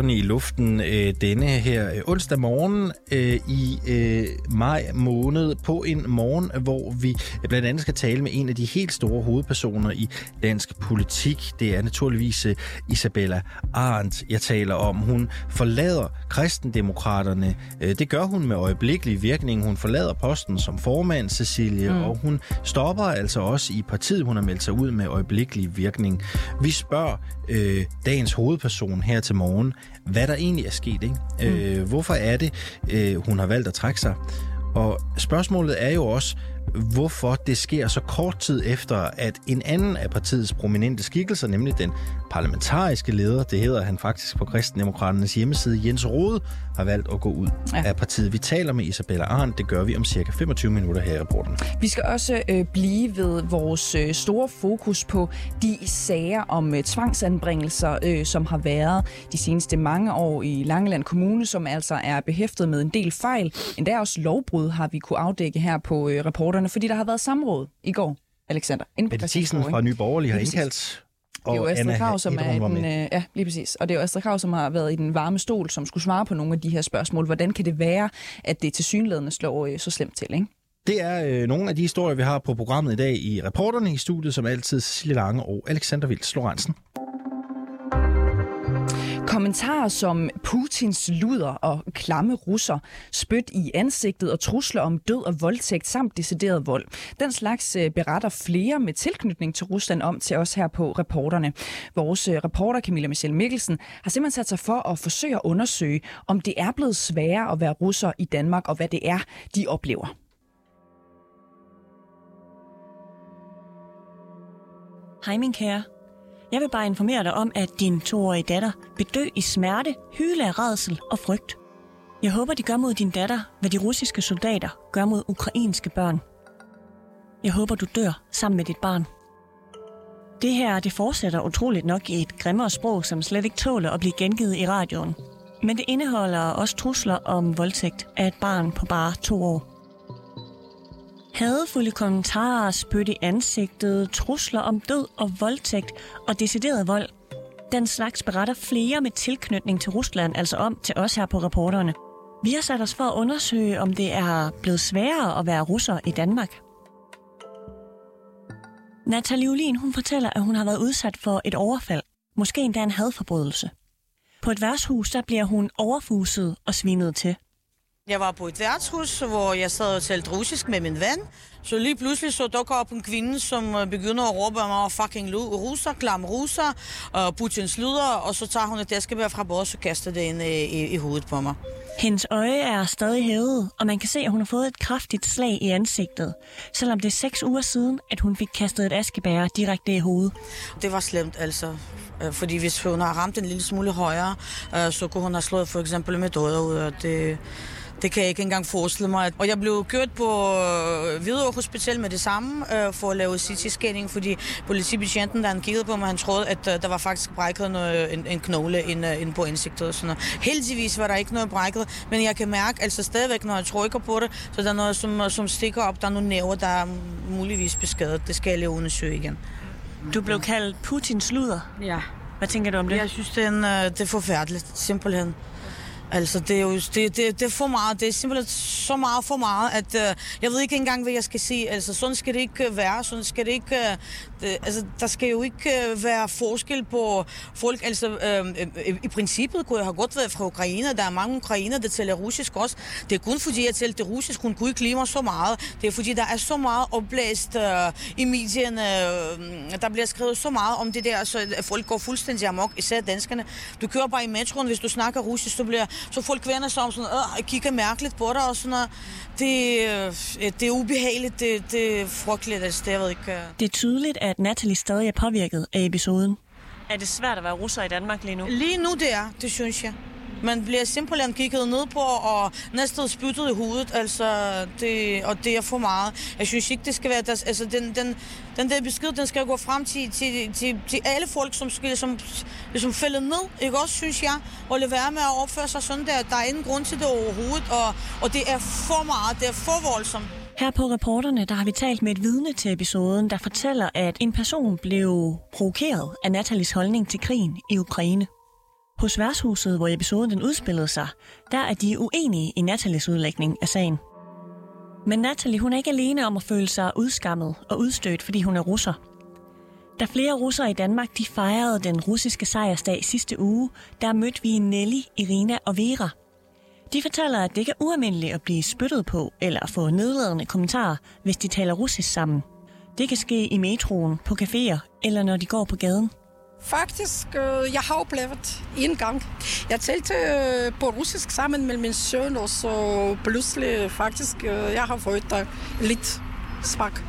Reporterne i luften øh, denne her øh, onsdag morgen øh, i øh, maj måned på en morgen, hvor vi blandt andet skal tale med en af de helt store hovedpersoner i dansk politik. Det er naturligvis øh, Isabella Arndt, jeg taler om. Hun forlader kristendemokraterne. Øh, det gør hun med øjeblikkelig virkning. Hun forlader posten som formand, Cecilie, mm. og hun stopper altså også i partiet. Hun har meldt sig ud med øjeblikkelig virkning. Vi spørger øh, dagens hovedperson her til morgen, hvad der egentlig er sket. Ikke? Mm. Øh, hvorfor er det, øh, hun har valgt at trække sig? Og spørgsmålet er jo også, hvorfor det sker så kort tid efter, at en anden af partiets prominente skikkelser, nemlig den parlamentariske leder, det hedder han faktisk på Kristendemokraternes hjemmeside, Jens Rode, har valgt at gå ud ja. af partiet. Vi taler med Isabella Arndt, det gør vi om cirka 25 minutter her i rapporten. Vi skal også øh, blive ved vores øh, store fokus på de sager om øh, tvangsanbringelser, øh, som har været de seneste mange år i Langeland Kommune, som altså er behæftet med en del fejl. Endda også lovbrud har vi kunne afdække her på øh, reporterne, fordi der har været samråd i går, Alexander. Mette Thiesen fra Nye Borgerlige har indkaldt det er jo Astrid Krav, som er den, øh, ja, lige præcis. Og det er jo Astrid Krav, som har været i den varme stol, som skulle svare på nogle af de her spørgsmål. Hvordan kan det være, at det til synlædende slår øh, så slemt til, ikke? Det er øh, nogle af de historier, vi har på programmet i dag i reporterne i studiet, som altid Cecilie Lange og Alexander Vils Lorentzen. Kommentarer som Putins luder og klamme russer, spyt i ansigtet og trusler om død og voldtægt samt decideret vold. Den slags øh, beretter flere med tilknytning til Rusland om til os her på reporterne. Vores øh, reporter Camilla Michelle Mikkelsen har simpelthen sat sig for at forsøge at undersøge, om det er blevet sværere at være russer i Danmark og hvad det er, de oplever. Hej min kære. Jeg vil bare informere dig om, at din toårige datter vil dø i smerte, hyle af redsel og frygt. Jeg håber, de gør mod din datter, hvad de russiske soldater gør mod ukrainske børn. Jeg håber, du dør sammen med dit barn. Det her, det fortsætter utroligt nok i et grimmere sprog, som slet ikke tåler at blive gengivet i radioen. Men det indeholder også trusler om voldtægt af et barn på bare to år. Hadefulde kommentarer, spyt i ansigtet, trusler om død og voldtægt og decideret vold. Den slags beretter flere med tilknytning til Rusland, altså om til os her på reporterne. Vi har sat os for at undersøge, om det er blevet sværere at være russer i Danmark. Natalie Ulin, hun fortæller, at hun har været udsat for et overfald, måske endda en hadforbrydelse. På et værtshus, der bliver hun overfuset og svinet til. Jeg var på et værtshus, hvor jeg sad og talte russisk med min ven. Så lige pludselig så dukker op en kvinde, som øh, begynder at råbe mig fucking russer, klam russer, og Putins lyder, og så tager hun et æskebær fra bordet og kaster det ind i, i, i hovedet på mig. Hendes øje er stadig hævet, og man kan se, at hun har fået et kraftigt slag i ansigtet, selvom det er seks uger siden, at hun fik kastet et askebær direkte i hovedet. Det var slemt altså, øh, fordi hvis hun har ramt en lille smule højere, øh, så kunne hun have slået for eksempel med døder ud, og det, det kan jeg ikke engang forestille mig. Og jeg blev kørt på øh, Hvidovre Hospital med det samme øh, for at lave CT-scanning, fordi politibetjenten, da han kiggede på mig, han troede, at øh, der var faktisk brækket noget, en, en knogle inde, inde på ansigtet og sådan noget. Heldigvis var der ikke noget brækket, men jeg kan mærke altså stadigvæk, når jeg trykker på det, så der er noget, som, som stikker op. Der er nogle næver, der er muligvis beskadet. Det skal jeg lige undersøge igen. Du blev kaldt Putins luder. Ja. Hvad tænker du om det? Jeg synes, det er, en, det er forfærdeligt, simpelthen. Altså, det er jo det, det, det er for meget. Det er simpelthen så meget for meget, at øh, jeg ved ikke engang, hvad jeg skal sige. Altså, sådan skal det ikke øh, være. Sådan skal det ikke... Øh, det, altså, der skal jo ikke øh, være forskel på folk. Altså, øh, i, i princippet kunne jeg have godt været fra Ukraine. Der er mange ukrainer, der taler russisk også. Det er kun fordi, jeg talte russisk. Hun kunne ikke lide mig så meget. Det er fordi, der er så meget opblæst øh, i medierne. Der bliver skrevet så meget om det der, så folk går fuldstændig amok, især danskerne. Du kører bare i metroen, hvis du snakker russisk, så bliver så folk vender sig om sådan, øh, kigger mærkeligt på dig og sådan noget. Det, øh, det er ubehageligt, det, det er frygteligt, altså, det jeg ved ikke. Øh. Det er tydeligt, at Natalie stadig er påvirket af episoden. Er det svært at være russer i Danmark lige nu? Lige nu det er, det synes jeg. Man bliver simpelthen kigget ned på og næsten spyttet i hovedet, altså, det, og det er for meget. Jeg synes ikke, det skal være, deres, altså, den, den, den der besked, den skal gå frem til, til, til, til alle folk, som skal ligesom, ligesom fælde ned, ikke også, synes jeg, og lade være med at opføre sig sådan der. Der er ingen grund til det overhovedet, og, og det er for meget, det er for voldsomt. Her på reporterne, der har vi talt med et vidne til episoden, der fortæller, at en person blev provokeret af Natalis holdning til krigen i Ukraine. Hos værtshuset, hvor episoden den udspillede sig, der er de uenige i Natalies udlægning af sagen. Men Natalie, hun er ikke alene om at føle sig udskammet og udstødt, fordi hun er russer. Da flere russere i Danmark de fejrede den russiske sejrsdag sidste uge, der mødte vi Nelly, Irina og Vera – de fortæller, at det ikke er ualmindeligt at blive spyttet på eller få nedladende kommentarer, hvis de taler russisk sammen. Det kan ske i metroen, på caféer eller når de går på gaden. Faktisk, øh, jeg har oplevet en gang. Jeg talte øh, på russisk sammen med min søn, og så pludselig faktisk, øh, jeg har fået der lidt smak.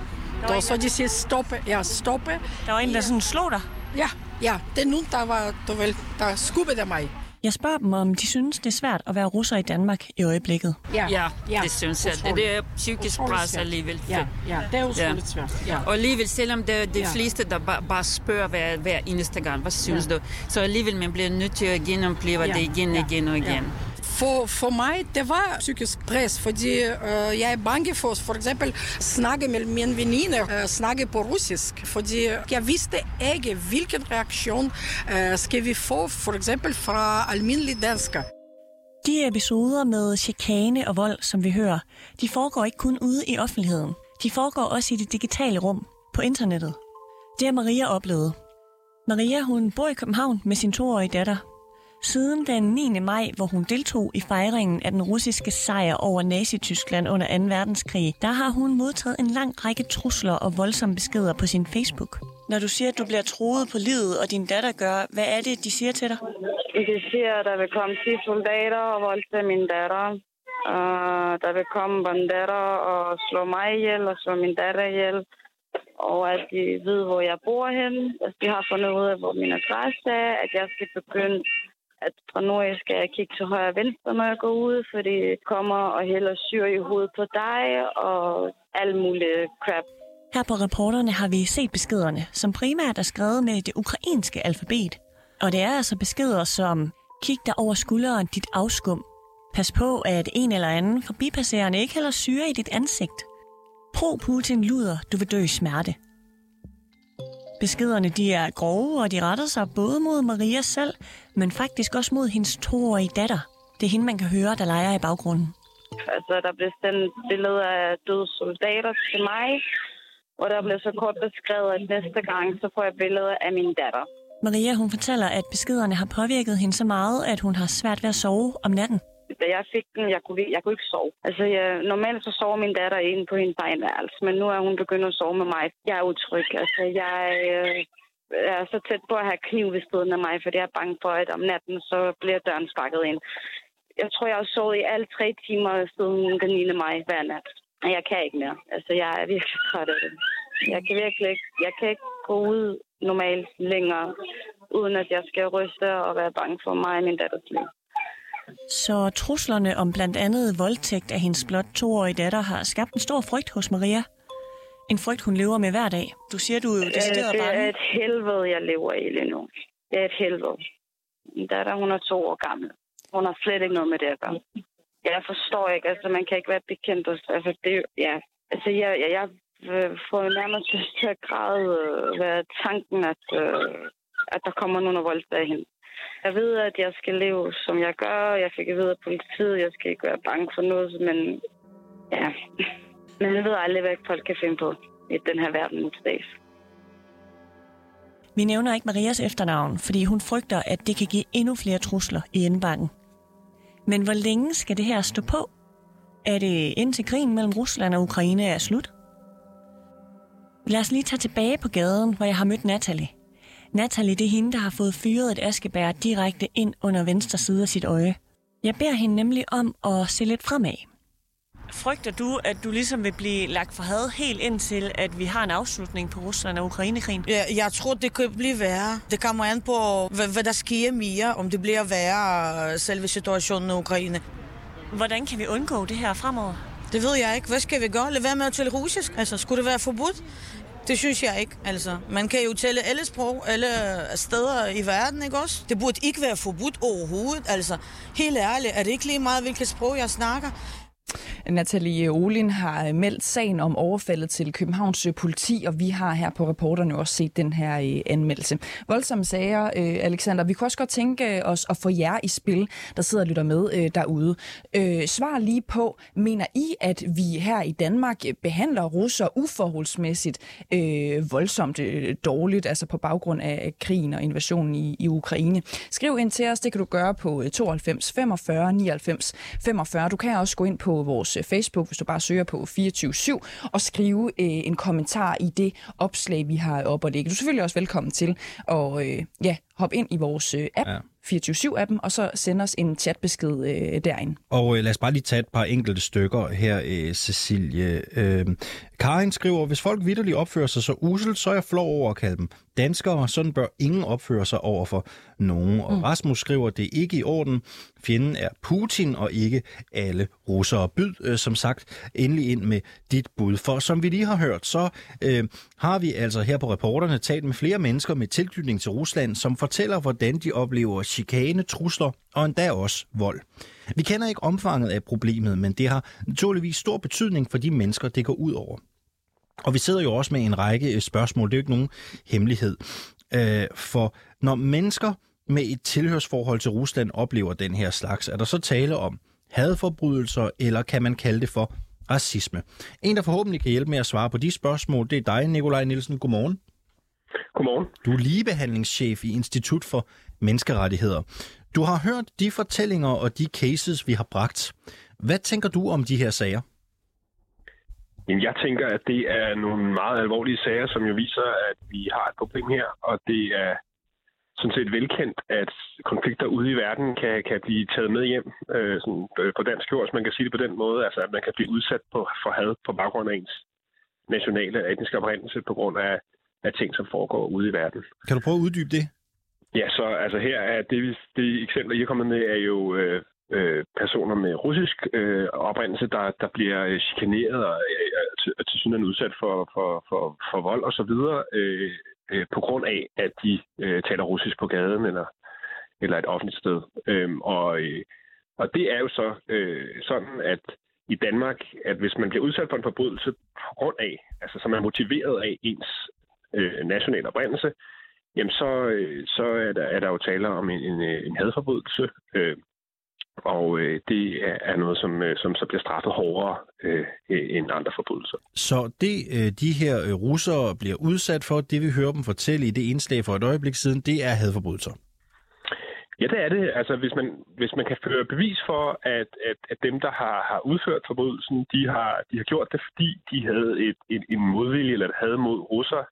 Og så de siger stoppe. Ja, stoppe. Der var en, der sådan slog dig? Ja, ja. Det er nu, der var, du vel, der skubbede mig. Jeg spørger dem, om de synes, det er svært at være russer i Danmark i øjeblikket. Ja, ja, ja det synes jeg. Det, det er psykisk pres alligevel. Ja, ja, det er utroligt ja. svært. Ja. Og alligevel, selvom det er de ja. fleste, der bare, bare spørger hver, hver eneste gang, hvad synes ja. du? Så alligevel, man bliver nødt til at genopleve ja. det igen, ja. igen og igen. Ja. For, for mig, det var psykisk pres, fordi øh, jeg er bange for, for eksempel, snakke med min veninde, øh, snakke på russisk, fordi jeg vidste ikke, hvilken reaktion øh, skal vi få, for eksempel fra almindelige danskere. De episoder med chikane og vold, som vi hører, de foregår ikke kun ude i offentligheden. De foregår også i det digitale rum, på internettet. Det har Maria oplevet. Maria hun bor i København med sin toårige datter, Siden den 9. maj, hvor hun deltog i fejringen af den russiske sejr over Nazi-Tyskland under 2. verdenskrig, der har hun modtaget en lang række trusler og voldsomme beskeder på sin Facebook. Når du siger, at du bliver troet på livet, og din datter gør, hvad er det, de siger til dig? De siger, at der vil komme 10 soldater og voldtage min datter. Uh, der vil komme bandetter og slå mig ihjel og slå min datter ihjel. Og at de ved, hvor jeg bor hen. At altså, de har fundet ud af, hvor min adresse er. At jeg skal begynde at fra nu af skal jeg kigge til højre og venstre, når jeg går ud, for det kommer og hælder syr i hovedet på dig og alt muligt crap. Her på reporterne har vi set beskederne, som primært er skrevet med det ukrainske alfabet. Og det er altså beskeder som, kig dig over skulderen, dit afskum. Pas på, at en eller anden forbipasserende ikke hælder syre i dit ansigt. Pro-Putin luder, du vil dø i smerte. Beskederne de er grove, og de retter sig både mod Maria selv, men faktisk også mod hendes toårige datter. Det er hende, man kan høre, der leger i baggrunden. Altså, der blev sendt billeder af døde soldater til mig, og der blev så kort beskrevet, at næste gang, så får jeg billeder af min datter. Maria, hun fortæller, at beskederne har påvirket hende så meget, at hun har svært ved at sove om natten da jeg fik den, jeg kunne, jeg kunne ikke sove. Altså, jeg, normalt så sover min datter inde på hendes egen værelse, men nu er hun begyndt at sove med mig. Jeg er utryg. Altså, jeg øh, er så tæt på at have kniv ved siden af mig, fordi jeg er bange for, at om natten, så bliver døren sparket ind. Jeg tror, jeg har sovet i alle tre timer siden den 9. maj hver nat. Og jeg kan ikke mere. Altså, jeg er virkelig træt af det. Jeg kan virkelig ikke, jeg kan ikke gå ud normalt længere, uden at jeg skal ryste og være bange for mig og min datters liv. Så truslerne om blandt andet voldtægt af hendes blot toårige datter har skabt en stor frygt hos Maria. En frygt, hun lever med hver dag. Du siger, du er jo decideret bange. Det er et helvede, jeg lever i lige nu. Det er et helvede. Min datter, hun er to år gammel. Hun har slet ikke noget med det at gøre. Jeg forstår ikke, altså man kan ikke være bekendt. Altså, det, ja, altså jeg, jeg, jeg får nærmest lyst til at græde ved tanken, at, øh, at der kommer nogen og voldtager hende. Jeg ved, at jeg skal leve, som jeg gør. Jeg fik at vide af politiet, jeg skal ikke være bange for noget, men ja. Men jeg ved aldrig, hvad folk kan finde på i den her verden til dags. Vi nævner ikke Marias efternavn, fordi hun frygter, at det kan give endnu flere trusler i indbakken. Men hvor længe skal det her stå på? Er det indtil krigen mellem Rusland og Ukraine er slut? Lad os lige tage tilbage på gaden, hvor jeg har mødt Natalie. Natalie, det er hende, der har fået fyret et askebær direkte ind under venstre side af sit øje. Jeg beder hende nemlig om at se lidt fremad. frygter du, at du ligesom vil blive lagt for had helt indtil, at vi har en afslutning på Rusland og Ukrainekrigen? Ja, jeg tror, det kan blive værre. Det kommer an på, hvad, hvad der sker mere, om det bliver værre, selve situationen i Ukraine. Hvordan kan vi undgå det her fremover? Det ved jeg ikke. Hvad skal vi gøre? Lad være med at tale russisk. Altså, skulle det være forbudt? Det synes jeg ikke, altså. Man kan jo tale alle sprog, alle øh, steder i verden, ikke også? Det burde ikke være forbudt overhovedet, altså. Helt ærligt, er det ikke lige meget, hvilket sprog jeg snakker? Nathalie Olin har øh, meldt sagen om overfaldet til Københavns øh, politi, og vi har her på reporterne også set den her øh, anmeldelse. Voldsomme sager, Alexander. Vi kunne også godt tænke os at få jer i spil, der sidder og lytter med derude. Svar lige på, mener I, at vi her i Danmark behandler russer uforholdsmæssigt øh, voldsomt øh, dårligt, altså på baggrund af krigen og invasionen i, i Ukraine? Skriv ind til os, det kan du gøre på 92 45 99 45. Du kan også gå ind på vores Facebook, hvis du bare søger på 24-7, og skrive øh, en kommentar i det opslag, vi har op og lægge. Du er selvfølgelig også velkommen til at øh, ja, hoppe ind i vores øh, app, ja. 24-7-appen, og så sende os en chatbesked øh, derind. Og øh, lad os bare lige tage et par enkelte stykker her, øh, Cecilie. Øh, Karin skriver, hvis folk vidderligt opfører sig så uselt, så er jeg flov over at kalde dem danskere. Sådan bør ingen opføre sig over for nogen. Og mm. Rasmus skriver, det er ikke i orden. Fjenden er Putin og ikke alle russere. Byd, øh, som sagt, endelig ind med dit bud. For som vi lige har hørt, så øh, har vi altså her på reporterne talt med flere mennesker med tilknytning til Rusland, som fortæller, hvordan de oplever chikane, trusler og endda også vold. Vi kender ikke omfanget af problemet, men det har naturligvis stor betydning for de mennesker, det går ud over. Og vi sidder jo også med en række øh, spørgsmål. Det er jo ikke nogen hemmelighed. Øh, for når mennesker med et tilhørsforhold til Rusland oplever den her slags, er der så tale om hadforbrydelser, eller kan man kalde det for racisme? En, der forhåbentlig kan hjælpe med at svare på de spørgsmål, det er dig, Nikolaj Nielsen. Godmorgen. Godmorgen. Du er ligebehandlingschef i Institut for Menneskerettigheder. Du har hørt de fortællinger og de cases, vi har bragt. Hvad tænker du om de her sager? Jamen, jeg tænker, at det er nogle meget alvorlige sager, som jo viser, at vi har et problem her, og det er sådan set velkendt, at konflikter ude i verden kan, kan blive taget med hjem øh, sådan, øh, på dansk jord, hvis man kan sige det på den måde. Altså, at man kan blive udsat på, for had på baggrund af ens nationale etniske oprindelse på grund af, af ting, som foregår ude i verden. Kan du prøve at uddybe det? Ja, så altså her er det, det eksempler, I er kommet med, er jo øh, øh, personer med russisk øh, oprindelse, der, der bliver øh, chikaneret og øh, til, til synligheden udsat for, for, for, for vold osv., øh, øh, på grund af, at de øh, taler russisk på gaden eller, eller et offentligt sted. Øh, og, øh, og det er jo så øh, sådan, at i Danmark, at hvis man bliver udsat for en forbrydelse på grund af, altså som er motiveret af ens øh, nationale oprindelse, jamen så, øh, så er, der, er der jo tale om en, en, øh, en hadforbrydelse, øh, og øh, det er noget, som, øh, som så bliver straffet hårdere øh, end andre forbrydelser. Så det, øh, de her øh, russere bliver udsat for, det vi hører dem fortælle i det indslag for et øjeblik siden, det er hadforbrydelser? Ja, det er det. Altså, hvis man, hvis man kan føre bevis for, at, at, at dem, der har, har udført forbrydelsen, de har, de har gjort det, fordi de havde et, et, en modvilje eller et had mod russer,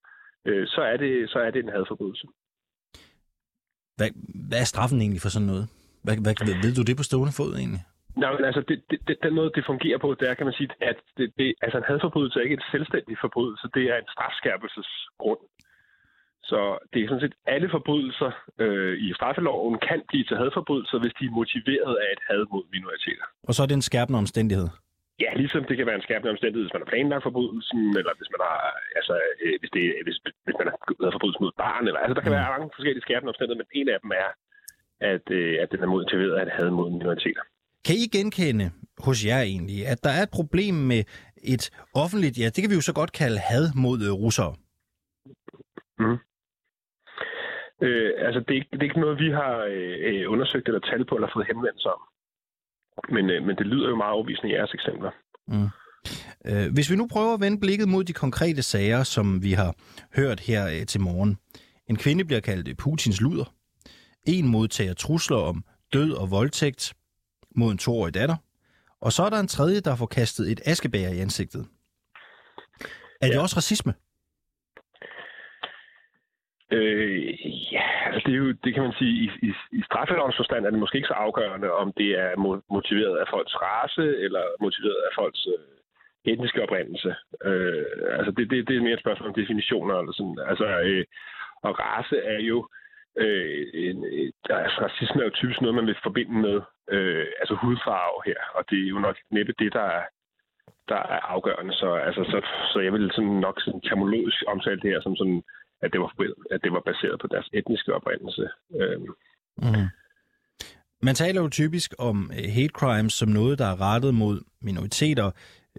øh, så, er det, så er det en hadforbrydelse. Hvad, hvad er straffen egentlig for sådan noget? Hvad, hvad, ved du det på stående fod egentlig? Nej, men altså, det, det, den måde, det fungerer på, det er, kan man sige, at det, det, altså en hadforbrydelse er ikke en selvstændig forbrydelse, det er en strafskærpelsesgrund. Så det er sådan set, alle forbrydelser øh, i straffeloven kan blive til hadforbrydelser, hvis de er motiveret af et had mod minoriteter. Og så er det en skærpende omstændighed? Ja, ligesom det kan være en skærpende omstændighed, hvis man har planlagt forbrydelsen, eller hvis man har, altså, øh, hvis, det, hvis, hvis man har lavet forbrydelsen mod barn, eller, altså der kan mm. være mange forskellige skærpende omstændigheder, men en af dem er, at, øh, at den er motiveret af et had mod minoriteter. Kan I genkende hos jer egentlig, at der er et problem med et offentligt, ja, det kan vi jo så godt kalde had mod øh, russere? Mm. Øh, altså, det er, ikke, det er ikke noget, vi har øh, undersøgt eller talt på eller fået henvendt om. Men, øh, men det lyder jo meget overvisende i jeres eksempler. Mm. Øh, hvis vi nu prøver at vende blikket mod de konkrete sager, som vi har hørt her øh, til morgen. En kvinde bliver kaldt Putins luder. En modtager trusler om død og voldtægt mod en toårig datter. Og så er der en tredje, der får kastet et askebær i ansigtet. Er ja. det også racisme? Øh, ja, altså det, er jo, det kan man sige, i, i, i straffelovens forstand er det måske ikke så afgørende, om det er motiveret af folks race eller motiveret af folks øh, etniske oprindelse. Øh, altså det, det, det er mere et spørgsmål om definitioner. Eller sådan. Altså, øh, og race er jo øh, en, altså, racisme er jo typisk noget, man vil forbinde med øh, altså hudfarve her, og det er jo nok næppe det, der er, der er afgørende. Så, altså, så, så jeg vil sådan nok sådan terminologisk omtale det her som sådan at det var, at det var baseret på deres etniske oprindelse. Øh. Mm. Man taler jo typisk om hate crimes som noget, der er rettet mod minoriteter.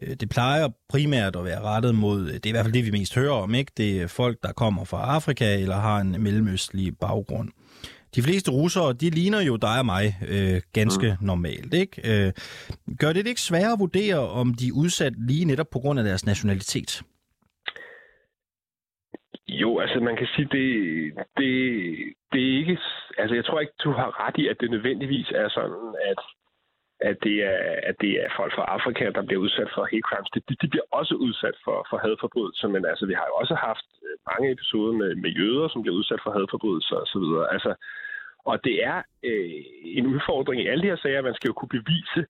Øh, det plejer primært at være rettet mod, det er i hvert fald det, vi mest hører om, ikke? Det er folk, der kommer fra Afrika eller har en mellemøstlig baggrund. De fleste russere, de ligner jo dig og mig øh, ganske mm. normalt, ikke? Øh, gør det det ikke sværere at vurdere, om de er udsat lige netop på grund af deres nationalitet? Jo, altså man kan sige, det, det, det er ikke... Altså jeg tror ikke, du har ret i, at det nødvendigvis er sådan, at, at, det, er, at det er folk fra Afrika, der bliver udsat for hate crimes. De, de bliver også udsat for, for hadforbrydelser, men altså vi har jo også haft øh, mange episoder med, med jøder, som bliver udsat for hadforbrydelser osv. Altså, og det er øh, en udfordring i alle de her sager. Man skal jo kunne bevise,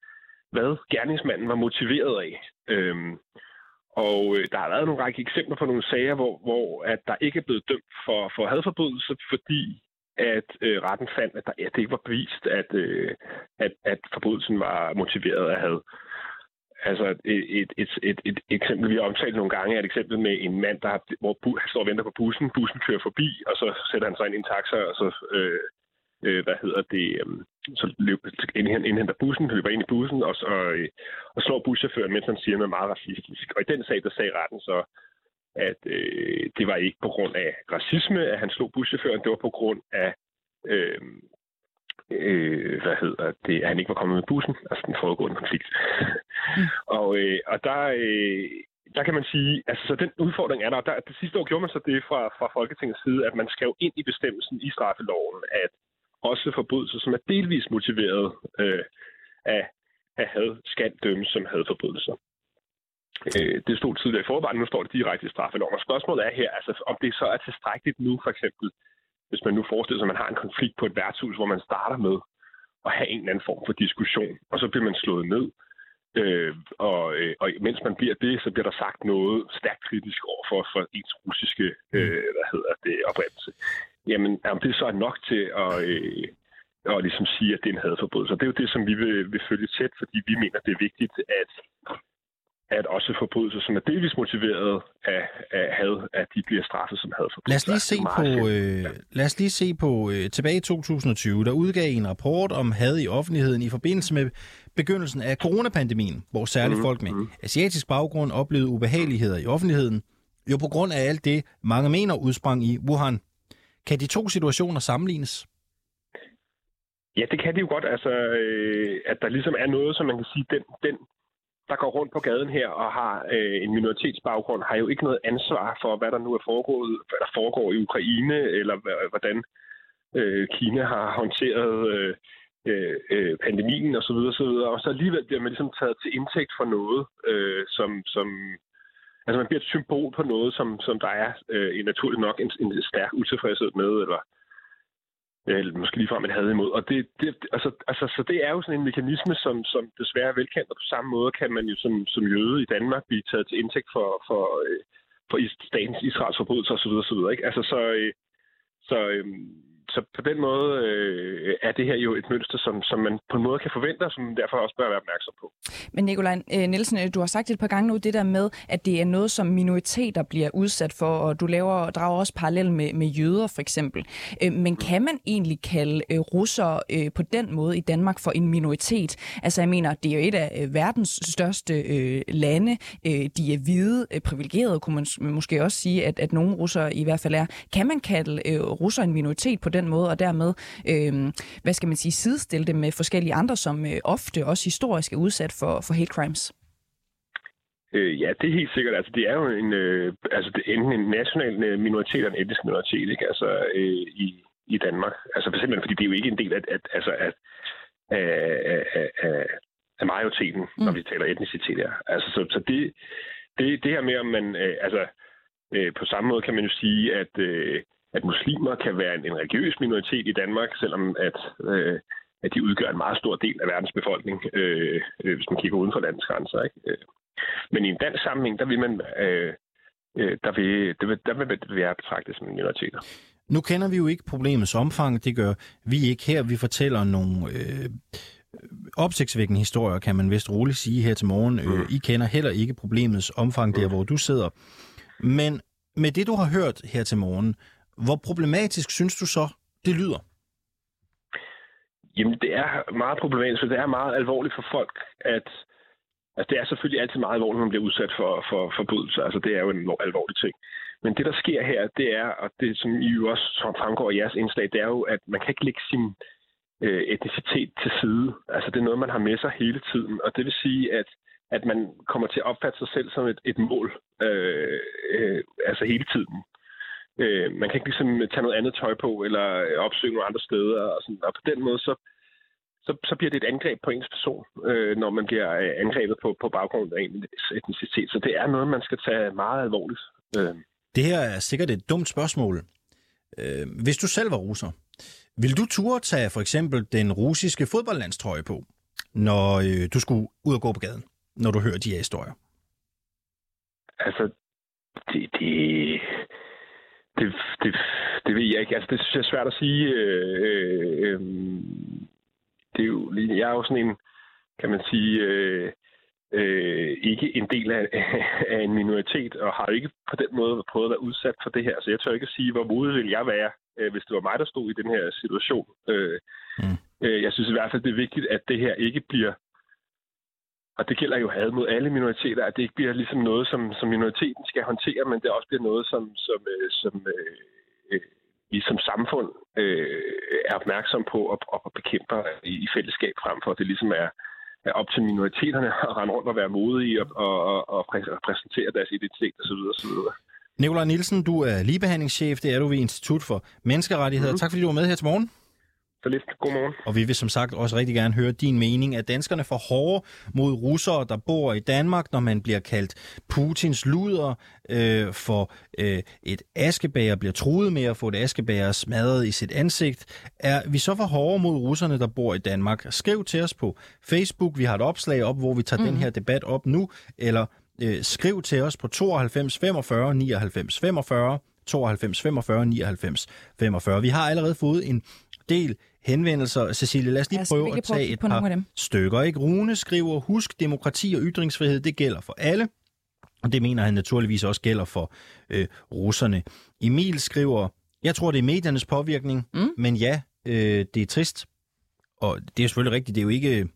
hvad gerningsmanden var motiveret af. Øhm, og øh, der har været nogle række eksempler på nogle sager, hvor, hvor at der ikke er blevet dømt for, for hadforbrydelse, fordi at øh, retten fandt, at, der, at det ikke var bevist, at, øh, at, at forbrydelsen var motiveret af had. Altså et, et, et, et, et eksempel, vi har omtalt nogle gange, er et eksempel med en mand, der har, hvor bu, han står og venter på bussen. Bussen kører forbi, og så sætter han sig ind i en taxa, og så øh, øh, hvad hedder det, øh, så løb, indhenter bussen, løber ind i bussen, og, så, øh, og slår buschaufføren, mens han siger noget meget racistisk. Og i den sag, der sagde retten så, at øh, det var ikke på grund af racisme, at han slog buschaufføren, det var på grund af, øh, øh, hvad hedder det, at han ikke var kommet med bussen, altså den foregående konflikt. Mm. og, øh, og der, øh, der kan man sige, altså så den udfordring er der. der. Det sidste år gjorde man så det fra, fra Folketingets side, at man skrev ind i bestemmelsen i straffeloven, at også forbrydelser, som er delvis motiveret øh, af, af had, skal dømmes som hadforbrydelser. Øh, det stod tidligere i forvejen, nu står det direkte i straffeloven. Og spørgsmålet er her, altså, om det så er tilstrækkeligt nu, for eksempel, hvis man nu forestiller sig, at man har en konflikt på et værtshus, hvor man starter med at have en eller anden form for diskussion, og så bliver man slået ned. Øh, og, øh, og mens man bliver det, så bliver der sagt noget stærkt kritisk over for, for ens russiske øh, hvad hedder det, oprindelse jamen om det så er nok til at, øh, at ligesom sige, at det er en hadforbrydelse. Det er jo det, som vi vil, vil følge tæt, fordi vi mener, det er vigtigt, at at også forbrydelser, som er delvis motiveret af, af had, at de bliver straffet som hadforbrydelser. Lad os lige se på, øh, lad os lige se på øh, tilbage i 2020, der udgav en rapport om had i offentligheden i forbindelse med begyndelsen af coronapandemien, hvor særligt mm, folk med mm. asiatisk baggrund oplevede ubehageligheder i offentligheden, jo på grund af alt det, mange mener udsprang i Wuhan. Kan de to situationer sammenlignes? Ja, det kan de jo godt. Altså, øh, at der ligesom er noget, som man kan sige, den, den der går rundt på gaden her og har øh, en minoritetsbaggrund, har jo ikke noget ansvar for, hvad der nu er foregået, hvad der foregår i Ukraine, eller hvordan øh, Kina har håndteret øh, øh, øh pandemien osv. Og, så videre, og så alligevel bliver man ligesom taget til indtægt for noget, øh, som, som Altså man bliver et symbol på noget, som, som der er øh, naturligt nok en, en stærk utilfredshed med, eller, eller måske ligefrem et had imod. Og det, det, altså, altså, så det er jo sådan en mekanisme, som, som desværre er velkendt, og på samme måde kan man jo som, som jøde i Danmark blive taget til indtægt for, for, øh, for statens Israels forbrydelser osv. osv. Ikke? Altså, så, øh, så øh, så på den måde øh, er det her jo et mønster, som, som man på en måde kan forvente, og som derfor også bør være opmærksom på. Men Nikolaj øh, Nielsen, øh, du har sagt et par gange nu det der med, at det er noget, som minoriteter bliver udsat for, og du laver, drager også parallel med, med jøder for eksempel. Øh, men kan man egentlig kalde øh, russere øh, på den måde i Danmark for en minoritet? Altså jeg mener, det er jo et af øh, verdens største øh, lande. Øh, de er hvide, øh, privilegerede, kunne man måske også sige, at, at nogle russere i hvert fald er. Kan man kalde øh, russere en minoritet på den den måde, og dermed, øh, hvad skal man sige, sidestille det med forskellige andre, som øh, ofte også historisk er udsat for, for hate crimes? Øh, ja, det er helt sikkert. Altså, det er jo en, øh, altså, det er enten en national øh, minoritet eller en etnisk minoritet, ikke? Altså, øh, i, i Danmark. Altså, simpelthen fordi det er jo ikke en del af, at, altså, at, af, af, af, af majoriteten, mm. når vi taler etnicitet her. Altså, så, så det, det, det her med, om man, øh, altså, øh, på samme måde kan man jo sige, at øh, at muslimer kan være en, en religiøs minoritet i Danmark, selvom at, øh, at de udgør en meget stor del af verdens befolkning, øh, øh, hvis man kigger uden for landets grænser. Ikke? Øh, men i en dansk sammenhæng, der vil man øh, øh, der vil, der vil, der vil være betragtet som minoriteter. Nu kender vi jo ikke problemets omfang, det gør vi ikke her. Vi fortæller nogle øh, opsigtsvækkende historier, kan man vist roligt sige her til morgen. Øh, mm. I kender heller ikke problemets omfang der, mm. hvor du sidder. Men med det, du har hørt her til morgen, hvor problematisk synes du så, det lyder? Jamen, det er meget problematisk, og det er meget alvorligt for folk, at altså, det er selvfølgelig altid meget alvorligt, når man bliver udsat for, for forbrydelser. Altså, det er jo en alvorlig ting. Men det, der sker her, det er, og det som I jo også som fremgår i jeres indslag, det er jo, at man kan ikke lægge sin øh, etnicitet til side. Altså, det er noget, man har med sig hele tiden. Og det vil sige, at, at man kommer til at opfatte sig selv som et, et mål, øh, øh, altså hele tiden. Øh, man kan ikke ligesom tage noget andet tøj på, eller opsøge nogle andre steder. Og, sådan. og på den måde, så, så, så bliver det et angreb på ens person, øh, når man bliver øh, angrebet på, på baggrund af ens etnicitet. Så det er noget, man skal tage meget alvorligt. Øh. Det her er sikkert et dumt spørgsmål. Øh, hvis du selv var russer, vil du turde tage for eksempel den russiske fodboldlandstrøje på, når øh, du skulle ud og gå på gaden, når du hører de her historier? Altså, det, det, det, det, det ved jeg ikke. Altså, det synes jeg er svært at sige. Øh, øh, det er jo, jeg er jo sådan en, kan man sige, øh, øh, ikke en del af, af en minoritet, og har ikke på den måde prøvet at være udsat for det her. Så jeg tør ikke at sige, hvor modig vil jeg være, øh, hvis det var mig, der stod i den her situation. Øh, mm. øh, jeg synes i hvert fald, det er vigtigt, at det her ikke bliver og det gælder jo had mod alle minoriteter, at det ikke bliver ligesom noget, som, som minoriteten skal håndtere, men det også bliver noget, som, som, øh, som øh, øh, vi som samfund øh, er opmærksom på og, og bekæmper i, i fællesskab frem for, at det ligesom er, er op til minoriteterne at rende rundt og være modige og, og, og, og præsentere deres identitet osv. osv. Nikolaj Nielsen, du er ligebehandlingschef, det er du ved Institut for Menneskerettigheder. Mm-hmm. Tak fordi du var med her til morgen. Så lidt. Godmorgen. Og vi vil som sagt også rigtig gerne høre din mening. at danskerne for hårde mod russere, der bor i Danmark, når man bliver kaldt Putins luder øh, for øh, et askebæger, bliver truet med at få et askebæger smadret i sit ansigt? Er vi så for hårde mod russerne, der bor i Danmark? Skriv til os på Facebook. Vi har et opslag op, hvor vi tager mm. den her debat op nu. Eller øh, skriv til os på 92 45 99 45 92 45 99 45. Vi har allerede fået en del henvendelser. Cecilie, lad os lige prøve at tage et par dem. stykker. Ikke? Rune skriver, husk, demokrati og ytringsfrihed, det gælder for alle. Og det mener han naturligvis også gælder for øh, russerne. Emil skriver, jeg tror, det er mediernes påvirkning, mm. men ja, øh, det er trist. Og det er selvfølgelig rigtigt, det er jo ikke, det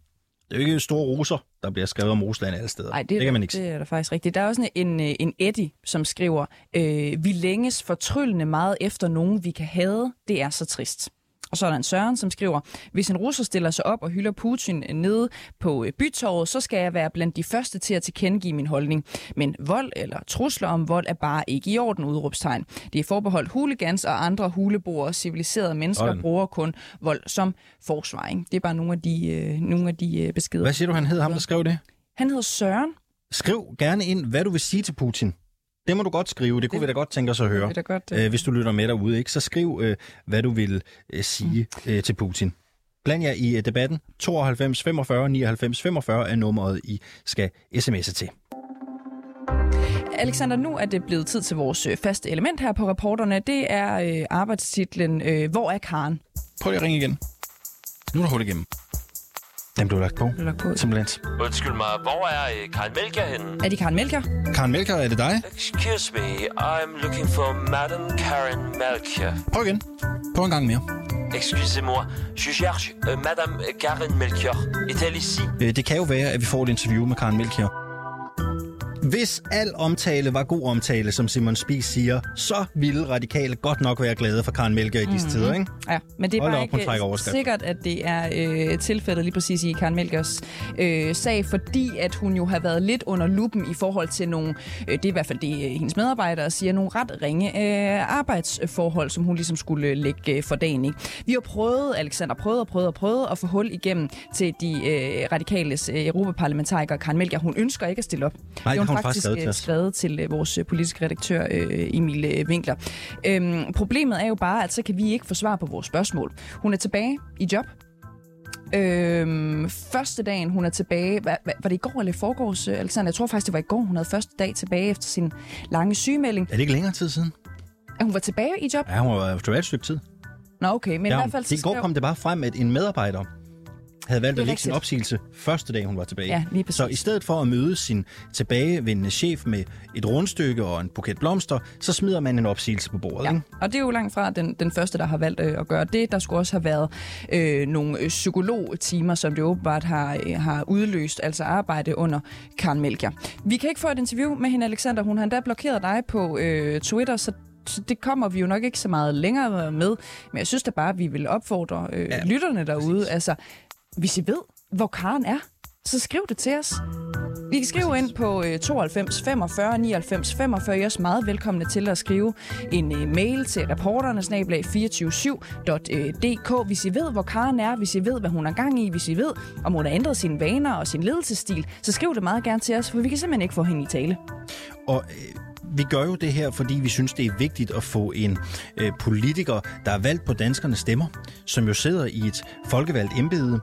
er jo ikke store russer, der bliver skrevet om Rusland alle steder. Nej, det, det kan man ikke Det er der faktisk rigtigt. Der er også en, en Eddie, som skriver, øh, vi længes fortryllende meget efter nogen, vi kan have. Det er så trist. Og så er der en Søren, som skriver, hvis en russer stiller sig op og hylder Putin nede på øh, bytorvet, så skal jeg være blandt de første til at tilkendegive min holdning. Men vold eller trusler om vold er bare ikke i orden, udråbstegn. Det er forbeholdt hooligans og andre huleboere. Civiliserede mennesker Øjen. bruger kun vold som forsvar. Ikke? Det er bare nogle af de, øh, nogle af de øh, beskeder. Hvad siger du, han hedder ham, der skrev det? Han hedder Søren. Skriv gerne ind, hvad du vil sige til Putin. Det må du godt skrive, det kunne det, vi da godt tænke os at høre. Det godt, øh, hvis du lytter med derude, ikke? så skriv, øh, hvad du vil øh, sige mm. øh, til Putin. Bland jer i øh, debatten. 92 45 99 45 er nummeret, I skal sms'e til. Alexander, nu er det blevet tid til vores faste element her på reporterne. Det er øh, arbejdstitlen øh, Hvor er Karen? Prøv lige at ringe igen. Nu er der hul igennem. Den blev lagt på. Blev lagt på. Simpelthen. Undskyld mig, hvor er uh, Karen Melker henne? Er det Karen Melker? Karen Melker, er det dig? Excuse me, I'm looking for Madame Karen Melker. Prøv igen. Prøv en gang mere. Excusez-moi, je cherche uh, Madame Karen Melchior. Est-elle ici? Øh, det kan jo være, at vi får et interview med Karen Melchior. Hvis al omtale var god omtale, som Simon Spies siger, så ville radikale godt nok være glade for Karen Melker i disse mm-hmm. tider, ikke? Ja, men det er Hold bare ikke sikkert, at det er øh, tilfældet lige præcis i Karen Melkers øh, sag, fordi at hun jo har været lidt under lupen i forhold til nogle, øh, det er i hvert fald det, øh, hendes medarbejdere siger, nogle ret ringe øh, arbejdsforhold, som hun ligesom skulle lægge øh, for dagen. Ikke? Vi har prøvet, Alexander, prøvet og prøvet og prøvet at få hul igennem til de øh, radikales øh, europaparlamentarikere Karen Melker. Hun ønsker ikke at stille op. Nej, det hun faktisk faktisk skrevet til øh, skrevet til øh, vores øh, politiske redaktør øh, Emil Winkler. Øhm, problemet er jo bare, at så kan vi ikke få svar på vores spørgsmål. Hun er tilbage i job. Øhm, første dagen, hun er tilbage, hvad, var det i går eller i forgårs, Alexander? Jeg tror faktisk, det var i går, hun havde første dag tilbage efter sin lange sygemelding. Er det ikke længere tid siden? At hun var tilbage i job? Ja, hun været tilbage et stykke tid. Nå, okay, men ja, i hvert fald... I går kom det bare frem, at en medarbejder havde valgt at lægge sin opsigelse første dag, hun var tilbage. Ja, lige præcis. så i stedet for at møde sin tilbagevendende chef med et rundstykke og en buket blomster, så smider man en opsigelse på bordet. Ja, Ikke? og det er jo langt fra den, den første, der har valgt øh, at gøre det. Der skulle også have været øh, nogle øh, psykologtimer, som det åbenbart har, øh, har udløst, altså arbejde under Karen Melchior. Vi kan ikke få et interview med hende, Alexander. Hun har endda blokeret dig på øh, Twitter, så så det kommer vi jo nok ikke så meget længere med. Men jeg synes da bare, at vi vil opfordre øh, ja, lytterne derude. Præcis. Altså, hvis I ved, hvor Karen er, så skriv det til os. I kan skrive ind på 92 45 99 45. I er også meget velkomne til at skrive en øh, mail til reporterne snablag 247.dk. Hvis I ved, hvor Karen er, hvis I ved, hvad hun er gang i, hvis I ved, om hun har ændret sine vaner og sin ledelsesstil, så skriv det meget gerne til os, for vi kan simpelthen ikke få hende i tale. Og øh, vi gør jo det her, fordi vi synes, det er vigtigt at få en øh, politiker, der er valgt på danskernes stemmer, som jo sidder i et folkevalgt embede,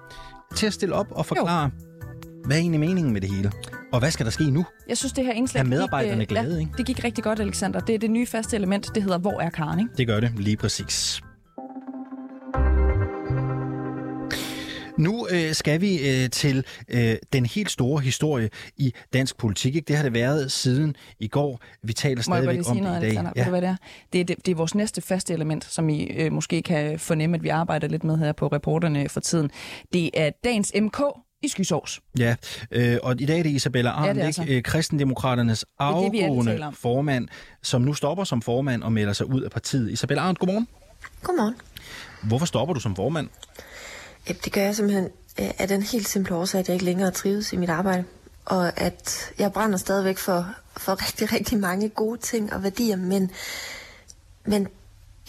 til at stille op og forklare, jo. hvad er egentlig meningen med det hele? Og hvad skal der ske nu? Jeg synes, det her indslag Er medarbejderne gik, øh, glade, ja, ikke? det gik rigtig godt, Alexander. Det er det nye faste element, det hedder Hvor er Karen, ikke? Det gør det lige præcis. Nu øh, skal vi øh, til øh, den helt store historie i dansk politik. Ikke? Det har det været siden i går. Vi taler stadigvæk om det i dag. Alexander? Ja. Hvad det er? Det er, det, det er vores næste faste element, som I øh, måske kan fornemme, at vi arbejder lidt med her på reporterne for tiden. Det er dagens MK i Skysovs. Ja, øh, og i dag er det Isabella Arndt, Ja, det er ikke? så. Øh, Kristendemokraternes afgående formand, som nu stopper som formand og melder sig ud af partiet. Isabella Arndt, godmorgen. Godmorgen. Hvorfor stopper du som formand? Det gør jeg simpelthen af den helt simple årsag, at jeg ikke længere trives i mit arbejde. Og at jeg brænder stadigvæk for, for rigtig, rigtig mange gode ting og værdier, men, men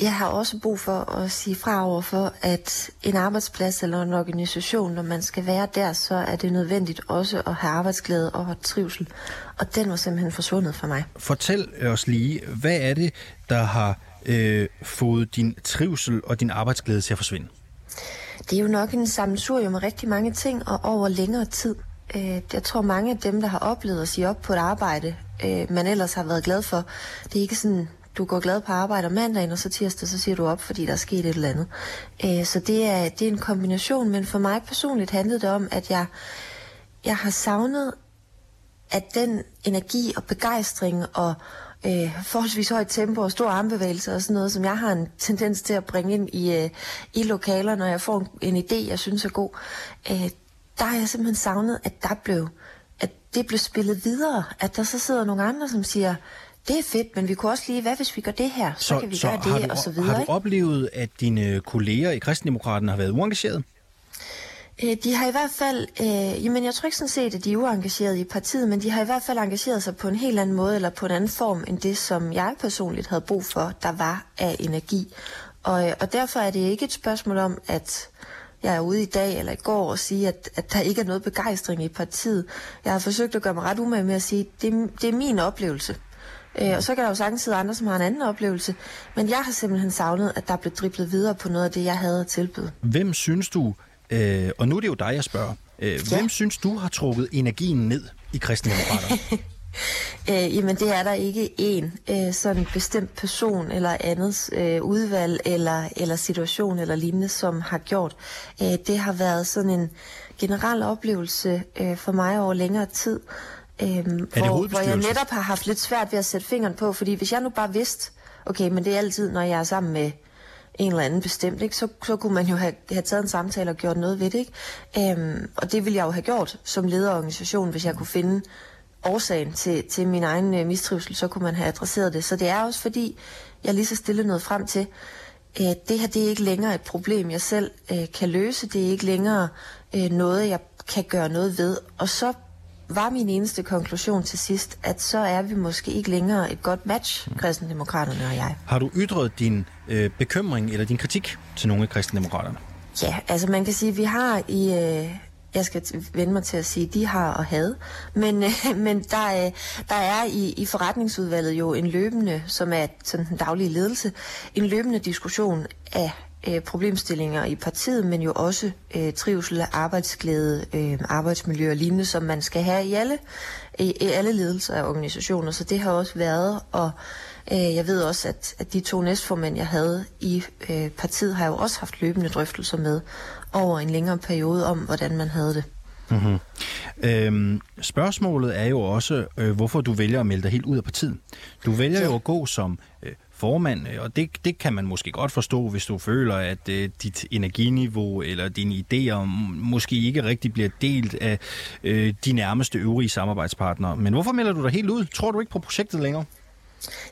jeg har også brug for at sige fra over for, at en arbejdsplads eller en organisation, når man skal være der, så er det nødvendigt også at have arbejdsglæde og trivsel. Og den var simpelthen forsvundet for mig. Fortæl os lige, hvad er det, der har øh, fået din trivsel og din arbejdsglæde til at forsvinde? Det er jo nok en sammensurium med rigtig mange ting og over længere tid. Øh, Jeg tror mange af dem, der har oplevet at sige op på et arbejde, øh, man ellers har været glad for, det er ikke sådan, du går glad på arbejde om mandagen, og så tirsdag, så siger du op, fordi der er sket et eller andet. Øh, Så det er, det er en kombination, men for mig personligt handlede det om, at jeg, jeg har savnet, at den energi og begejstring og øh, forholdsvis højt tempo og store armbevægelser og sådan noget, som jeg har en tendens til at bringe ind i, øh, i lokaler, når jeg får en, en idé, jeg synes er god, øh, der har jeg simpelthen savnet, at der blev, at det blev spillet videre, at der så sidder nogle andre, som siger, det er fedt, men vi kunne også lige, hvad hvis vi gør det her, så, så kan vi gøre har det, du, og så videre. Har du ikke? oplevet, at dine kolleger i Kristendemokraterne har været uengagerede? Øh, De har i hvert fald, øh, jamen jeg tror ikke sådan set, at de er uengagerede i partiet, men de har i hvert fald engageret sig på en helt anden måde, eller på en anden form, end det, som jeg personligt havde brug for, der var af energi. Og, øh, og derfor er det ikke et spørgsmål om, at jeg er ude i dag eller i går og sige, at, at der ikke er noget begejstring i partiet. Jeg har forsøgt at gøre mig ret umage med at sige, at det, det er min oplevelse. Øh, og så kan der jo sagtens sidde andre, som har en anden oplevelse. Men jeg har simpelthen savnet, at der blev driblet videre på noget af det, jeg havde at tilbyde. Hvem synes du, øh, og nu er det jo dig, jeg spørger, øh, ja. hvem synes du har trukket energien ned i Kristendemokraterne? Øh, jamen det er der ikke en øh, sådan bestemt person eller andet øh, udvalg eller, eller situation eller lignende, som har gjort. Øh, det har været sådan en generel oplevelse øh, for mig over længere tid, øh, hvor, hvor jeg netop har haft lidt svært ved at sætte fingeren på, fordi hvis jeg nu bare vidste, okay, men det er altid, når jeg er sammen med en eller anden bestemt, ikke? Så, så kunne man jo have, have taget en samtale og gjort noget ved det. Ikke? Øhm, og det ville jeg jo have gjort som leder af organisationen, hvis jeg kunne finde årsagen til, til min egen øh, mistrivsel, så kunne man have adresseret det. Så det er også fordi, jeg lige så stille noget frem til, øh, det her det er ikke længere et problem, jeg selv øh, kan løse. Det er ikke længere øh, noget, jeg kan gøre noget ved. Og så var min eneste konklusion til sidst, at så er vi måske ikke længere et godt match, kristendemokraterne og jeg. har du ytret din øh, bekymring eller din kritik til nogle af Kristendemokraterne? Ja, altså man kan sige, at vi har i, øh, jeg skal vende mig til at sige, de har og havde. Men, øh, men der, er, der er i, i forretningsudvalget jo en løbende, som er sådan den daglige ledelse, en løbende diskussion af øh, problemstillinger i partiet, men jo også øh, trivsel, arbejdsglæde, øh, arbejdsmiljø og lignende, som man skal have i alle, i, i alle ledelser af organisationer. Så det har også været, og øh, jeg ved også, at, at de to næstformænd, jeg havde i øh, partiet, har jo også haft løbende drøftelser med over en længere periode om, hvordan man havde det. Mm-hmm. Øhm, spørgsmålet er jo også, øh, hvorfor du vælger at melde dig helt ud af partiet. Du vælger ja. jo at gå som øh, formand, og det, det kan man måske godt forstå, hvis du føler, at øh, dit energiniveau eller dine idéer måske ikke rigtig bliver delt af øh, de nærmeste øvrige samarbejdspartnere. Men hvorfor melder du dig helt ud? Tror du ikke på projektet længere?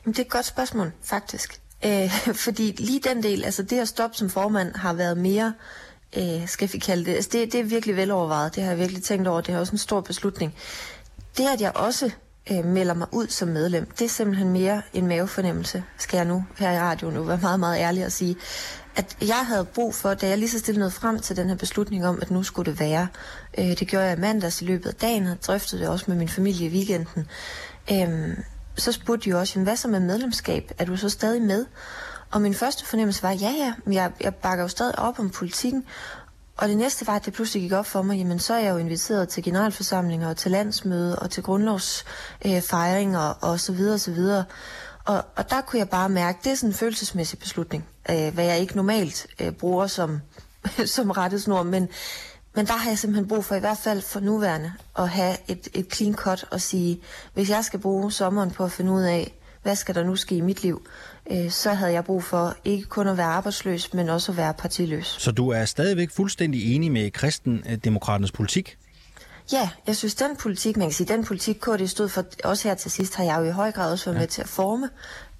Jamen, det er et godt spørgsmål, faktisk. Øh, fordi lige den del, altså det at stoppe som formand, har været mere øh, skal vi kalde det. Altså det, det er virkelig velovervejet. Det har jeg virkelig tænkt over. Det er også en stor beslutning. Det, at jeg også øh, melder mig ud som medlem, det er simpelthen mere en mavefornemmelse, skal jeg nu her i radioen nu være meget, meget ærlig at sige, at jeg havde brug for, da jeg lige så stille noget frem til den her beslutning om, at nu skulle det være. Øh, det gjorde jeg mandags i løbet af dagen, og drøftede det også med min familie i weekenden. Øh, så spurgte de også, hvad så med medlemskab? Er du så stadig med? Og min første fornemmelse var, ja ja, jeg, jeg bakker jo stadig op om politikken. Og det næste var, at det pludselig gik op for mig, jamen så er jeg jo inviteret til generalforsamlinger og til landsmøde og til grundlovsfejringer øh, og så videre og så videre. Og, og der kunne jeg bare mærke, det er sådan en følelsesmæssig beslutning, øh, hvad jeg ikke normalt øh, bruger som, som rettesnor, men, men der har jeg simpelthen brug for, i hvert fald for nuværende, at have et, et clean cut og sige, hvis jeg skal bruge sommeren på at finde ud af, hvad skal der nu ske i mit liv, øh, så havde jeg brug for ikke kun at være arbejdsløs, men også at være partiløs. Så du er stadigvæk fuldstændig enig med kristendemokraternes politik? Ja, jeg synes, den politik, man kan sige, den politik, KD stod for, også her til sidst, har jeg jo i høj grad også været ja. med til at forme.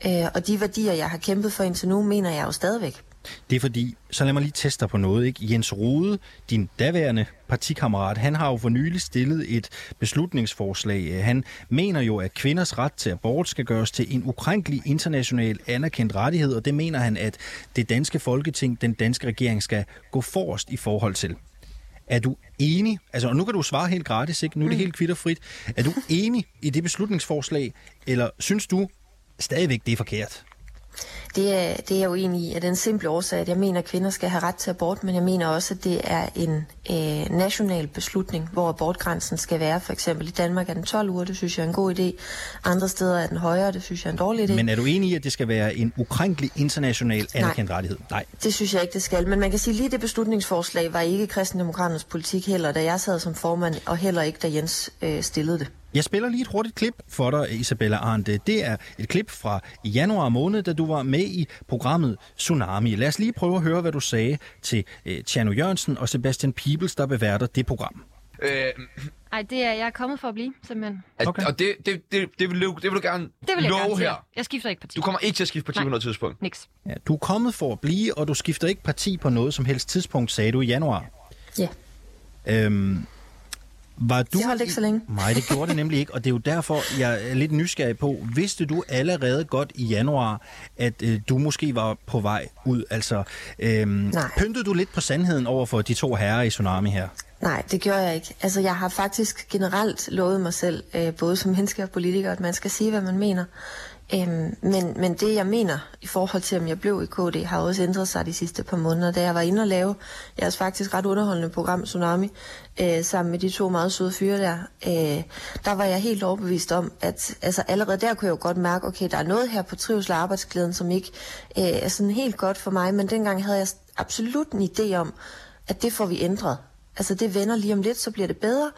Øh, og de værdier, jeg har kæmpet for indtil nu, mener jeg jo stadigvæk. Det er fordi, så lad mig lige teste på noget. Ikke? Jens Rode, din daværende partikammerat, han har jo for nylig stillet et beslutningsforslag. Han mener jo, at kvinders ret til abort skal gøres til en ukrænkelig international anerkendt rettighed, og det mener han, at det danske folketing, den danske regering, skal gå forrest i forhold til. Er du enig, altså og nu kan du svare helt gratis, ikke? nu er det mm. helt kvitterfrit. Er du enig i det beslutningsforslag, eller synes du stadigvæk, det er forkert? Det er, det er jeg jo enig i, at den simple årsag, at jeg mener, at kvinder skal have ret til abort, men jeg mener også, at det er en øh, national beslutning, hvor abortgrænsen skal være. For eksempel i Danmark er den 12 uger, det synes jeg er en god idé. Andre steder er den højere, det synes jeg er en dårlig idé. Men er du enig i, at det skal være en ukrænkelig international anerkendt Nej, rettighed? Nej, det synes jeg ikke, det skal. Men man kan sige, at lige det beslutningsforslag var ikke kristendemokraternes politik heller, da jeg sad som formand, og heller ikke, da Jens øh, stillede det. Jeg spiller lige et hurtigt klip for dig, Isabella Arndt. Det er et klip fra januar måned, da du var med i programmet Tsunami. Lad os lige prøve at høre, hvad du sagde til øh, Tjerno Jørgensen og Sebastian Peebles, der beværter det program. Øh, Ej, det er jeg er kommet for at blive, simpelthen. okay. Og det, det, det, det, vil, du, det vil du gerne det vil jeg love gerne her. Jeg skifter ikke parti. Du kommer ikke til at skifte parti Nej. på noget tidspunkt? Niks. Ja, du er kommet for at blive, og du skifter ikke parti på noget som helst tidspunkt, sagde du i januar. Ja. Øhm, var du... Det holdt ikke så længe. Nej, det gjorde det nemlig ikke, og det er jo derfor, jeg er lidt nysgerrig på. Vidste du allerede godt i januar, at øh, du måske var på vej ud? Altså, øhm, Nej. pyntede du lidt på sandheden over for de to herrer i Tsunami her? Nej, det gjorde jeg ikke. Altså, jeg har faktisk generelt lovet mig selv, øh, både som menneske og politiker, at man skal sige, hvad man mener. Øhm, men, men det, jeg mener i forhold til, om jeg blev i KD, har også ændret sig de sidste par måneder. Da jeg var inde og lave jeres faktisk ret underholdende program Tsunami, øh, sammen med de to meget søde fyre der, øh, der var jeg helt overbevist om, at altså, allerede der kunne jeg jo godt mærke, okay, der er noget her på trivsel og arbejdsglæden, som ikke øh, er sådan helt godt for mig, men dengang havde jeg absolut en idé om, at det får vi ændret. Altså det vender lige om lidt, så bliver det bedre.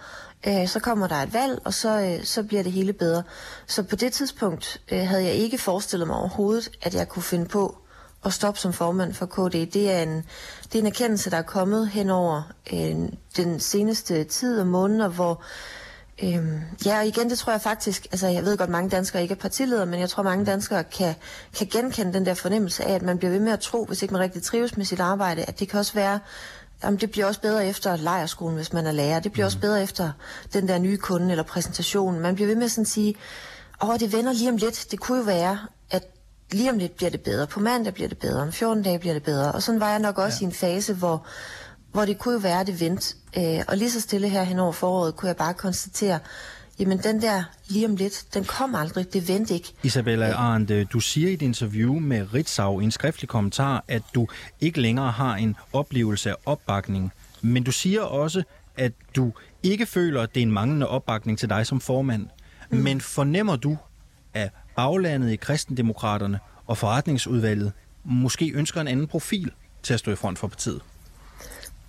Øh, så kommer der et valg, og så, øh, så bliver det hele bedre. Så på det tidspunkt øh, havde jeg ikke forestillet mig overhovedet, at jeg kunne finde på at stoppe som formand for KD. Det er en, det er en erkendelse, der er kommet hen over øh, den seneste tid og måneder, hvor Øhm, ja, og igen, det tror jeg faktisk, altså jeg ved godt, mange danskere ikke er partiledere, men jeg tror, mange danskere kan, kan genkende den der fornemmelse af, at man bliver ved med at tro, hvis ikke man rigtig trives med sit arbejde, at det kan også være, Jamen, det bliver også bedre efter lejerskolen, hvis man er lærer. Det bliver mm. også bedre efter den der nye kunde eller præsentation. Man bliver ved med sådan at sige, åh, det vender lige om lidt. Det kunne jo være, at lige om lidt bliver det bedre. På mandag bliver det bedre. Om 14 dage bliver det bedre. Og sådan var jeg nok også ja. i en fase, hvor, hvor det kunne jo være, at det vendte. Øh, og lige så stille her hen over foråret, kunne jeg bare konstatere, jamen den der lige om lidt, den kom aldrig, det vendte ikke. Isabella Arndt, øh, du siger i et interview med Ritzau i en skriftlig kommentar, at du ikke længere har en oplevelse af opbakning. Men du siger også, at du ikke føler, at det er en manglende opbakning til dig som formand. Mm. Men fornemmer du, at baglandet i kristendemokraterne og forretningsudvalget måske ønsker en anden profil til at stå i front for partiet?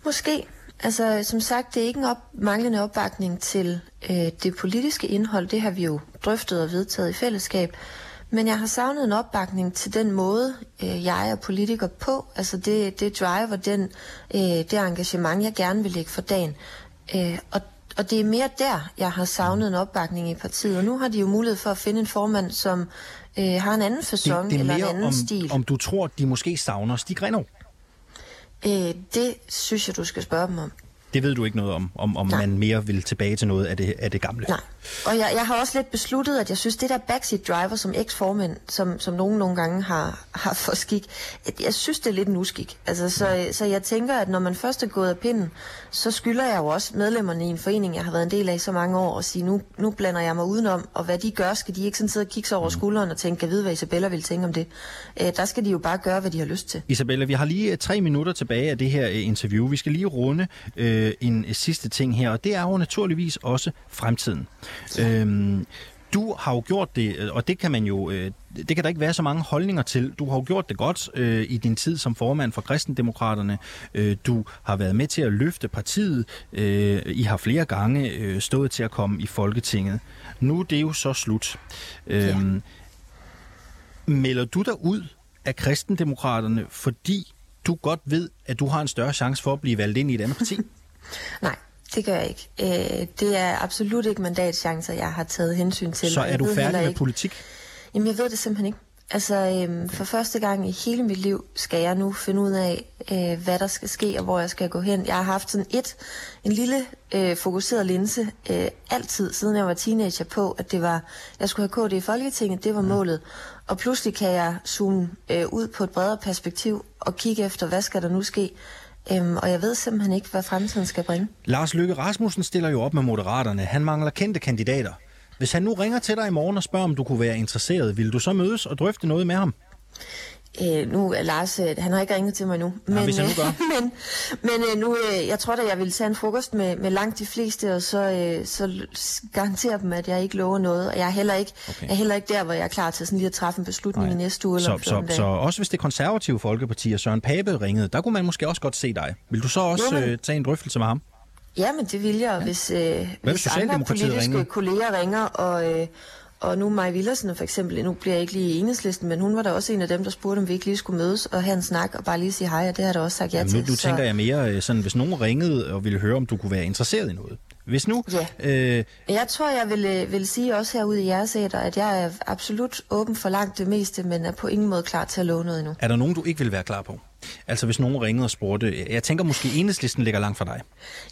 Måske. Altså, som sagt, det er ikke en op, manglende opbakning til øh, det politiske indhold. Det har vi jo drøftet og vedtaget i fællesskab. Men jeg har savnet en opbakning til den måde, øh, jeg er politiker på. Altså det, det driver, den, øh, det engagement, jeg gerne vil lægge for dagen. Øh, og, og det er mere der, jeg har savnet en opbakning i partiet. Og nu har de jo mulighed for at finde en formand, som øh, har en anden fasong det, det er eller en anden om, stil. om du tror, de måske savner Stig Renov. Øh, det synes jeg, du skal spørge dem om. Det ved du ikke noget om, om, om man mere vil tilbage til noget af det, af det gamle. Nej. Og jeg, jeg har også lidt besluttet, at jeg synes, det der backseat driver som eks-formand, som, som nogen nogle gange har, har for skik, at jeg synes, det er lidt en uskik. Altså, så, så jeg tænker, at når man først er gået af pinden, så skylder jeg jo også medlemmerne i en forening, jeg har været en del af i så mange år, og sige, nu, nu blander jeg mig udenom, og hvad de gør, skal de ikke sådan sidde og kigge sig over skulderen og tænke, kan vide, hvad Isabella vil tænke om det. Øh, der skal de jo bare gøre, hvad de har lyst til. Isabella, vi har lige øh, tre minutter tilbage af det her øh, interview. Vi skal lige runde øh, en sidste ting her, og det er jo naturligvis også fremtiden. Øhm, du har jo gjort det, øh, og det kan man jo, øh, det kan der ikke være så mange holdninger til. Du har jo gjort det godt øh, i din tid som formand for Kristendemokraterne. Øh, du har været med til at løfte partiet. Øh, I har flere gange øh, stået til at komme i Folketinget. Nu er det jo så slut. Øh, Melder du dig ud af Kristendemokraterne, fordi du godt ved, at du har en større chance for at blive valgt ind i et andet parti? Nej, det gør jeg ikke. Øh, det er absolut ikke mandatchancer, jeg har taget hensyn til. Så er du færdig med ikke- politik? Jamen, jeg ved det simpelthen ikke. Altså, øhm, for første gang i hele mit liv skal jeg nu finde ud af, øh, hvad der skal ske, og hvor jeg skal gå hen. Jeg har haft sådan et, en lille øh, fokuseret linse øh, altid, siden jeg var teenager på, at det var, jeg skulle have KD i Folketinget, det var målet. Og pludselig kan jeg zoome øh, ud på et bredere perspektiv og kigge efter, hvad skal der nu ske. Øhm, og jeg ved simpelthen ikke, hvad fremtiden skal bringe. Lars Løkke Rasmussen stiller jo op med Moderaterne. Han mangler kendte kandidater. Hvis han nu ringer til dig i morgen og spørger, om du kunne være interesseret, vil du så mødes og drøfte noget med ham? Øh, nu er Lars, øh, han har ikke ringet til mig nu. Ja, hvis han nu øh, gør. men, men øh, nu, øh, jeg tror da, jeg vil tage en frokost med, med langt de fleste, og så, øh, så garantere dem, at jeg ikke lover noget. Og jeg er heller ikke, okay. jeg er heller ikke der, hvor jeg er klar til sådan lige at træffe en beslutning Nej. i næste uge. Eller Så, så, 14 dage. så også hvis det konservative Folkeparti og Søren Pape ringede, der kunne man måske også godt se dig. Vil du så også Jo, men- øh, tage en drøftelse med ham? Ja, men det vil jeg, ja. hvis, øh, hvis hvis andre politiske ringer? kolleger ringer, og, øh, og nu Maja Villersen for eksempel, nu bliver jeg ikke lige i enhedslisten, men hun var da også en af dem, der spurgte, om vi ikke lige skulle mødes og have en snak og bare lige sige hej, og det har jeg da også sagt ja Jamen, til. nu, nu tænker jeg mere øh, sådan, hvis nogen ringede og ville høre, om du kunne være interesseret i noget. Hvis nu... Ja. Øh, Jeg tror, jeg vil, øh, vil sige også herude i jeres æder, at jeg er absolut åben for langt det meste, men er på ingen måde klar til at love noget endnu. er der nogen, du ikke vil være klar på? Altså hvis nogen ringede og spurgte, jeg tænker måske enhedslisten ligger langt fra dig.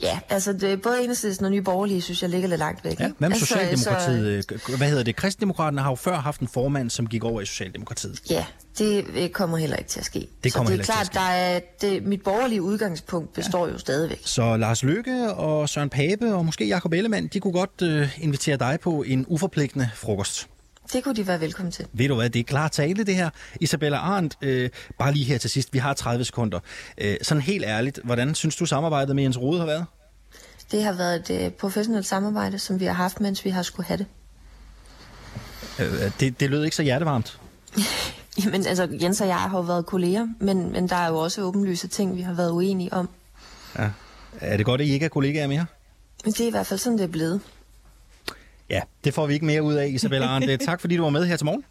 Ja, altså det, både Enhedslisten og Nye Borgerlige, synes jeg ligger lidt langt væk. Ja, hvad med altså, Socialdemokratiet? Så, Hvad hedder det? Kristendemokraterne har jo før haft en formand, som gik over i Socialdemokratiet. ja, det øh, kommer heller ikke til at ske. Det kommer så det er klart, der er, det, mit borgerlige udgangspunkt består ja. jo stadigvæk. Så Lars Løkke og Søren Pape og måske Jakob Ellemann, de kunne godt øh, invitere dig på en uforpligtende frokost. Det kunne de være velkommen til. Ved du hvad, det er klar tale det her. Isabella Arndt, øh, bare lige her til sidst, vi har 30 sekunder. Øh, sådan helt ærligt, hvordan synes du samarbejdet med Jens Rode har været? Det har været et øh, professionelt samarbejde, som vi har haft, mens vi har skulle have det. Øh, det, det lød ikke så hjertevarmt. Jamen, altså, Jens og jeg har jo været kolleger, men, men der er jo også åbenlyse ting, vi har været uenige om. Ja. Er det godt, at I ikke er kollegaer mere? Men det er i hvert fald sådan, det er blevet. Ja, det får vi ikke mere ud af, Isabella Arndt. Tak fordi du var med her til morgen.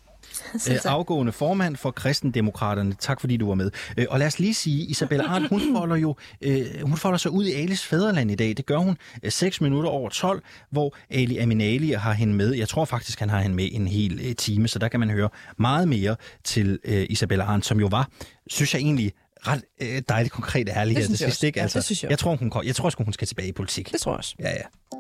Selv Øh, afgående formand for Kristendemokraterne. Tak fordi du var med. Øh, Og lad os lige sige, Isabella Arndt, hun folder jo øh, hun folder sig ud i Alis fædreland i dag. Det gør hun 6 minutter over 12, hvor Ali Aminali har hende med. Jeg tror faktisk, han har hende med en hel øh, time, så der kan man høre meget mere til øh, Isabella Arndt, som jo var, synes jeg egentlig, ret øh, dejligt konkret ærlig Det her jeg sidst. også. Ikke? Ja, Altså, det synes jeg jeg, tror, hun, kom- jeg tror sgu, hun skal tilbage i politik. Det tror jeg også. Ja, ja.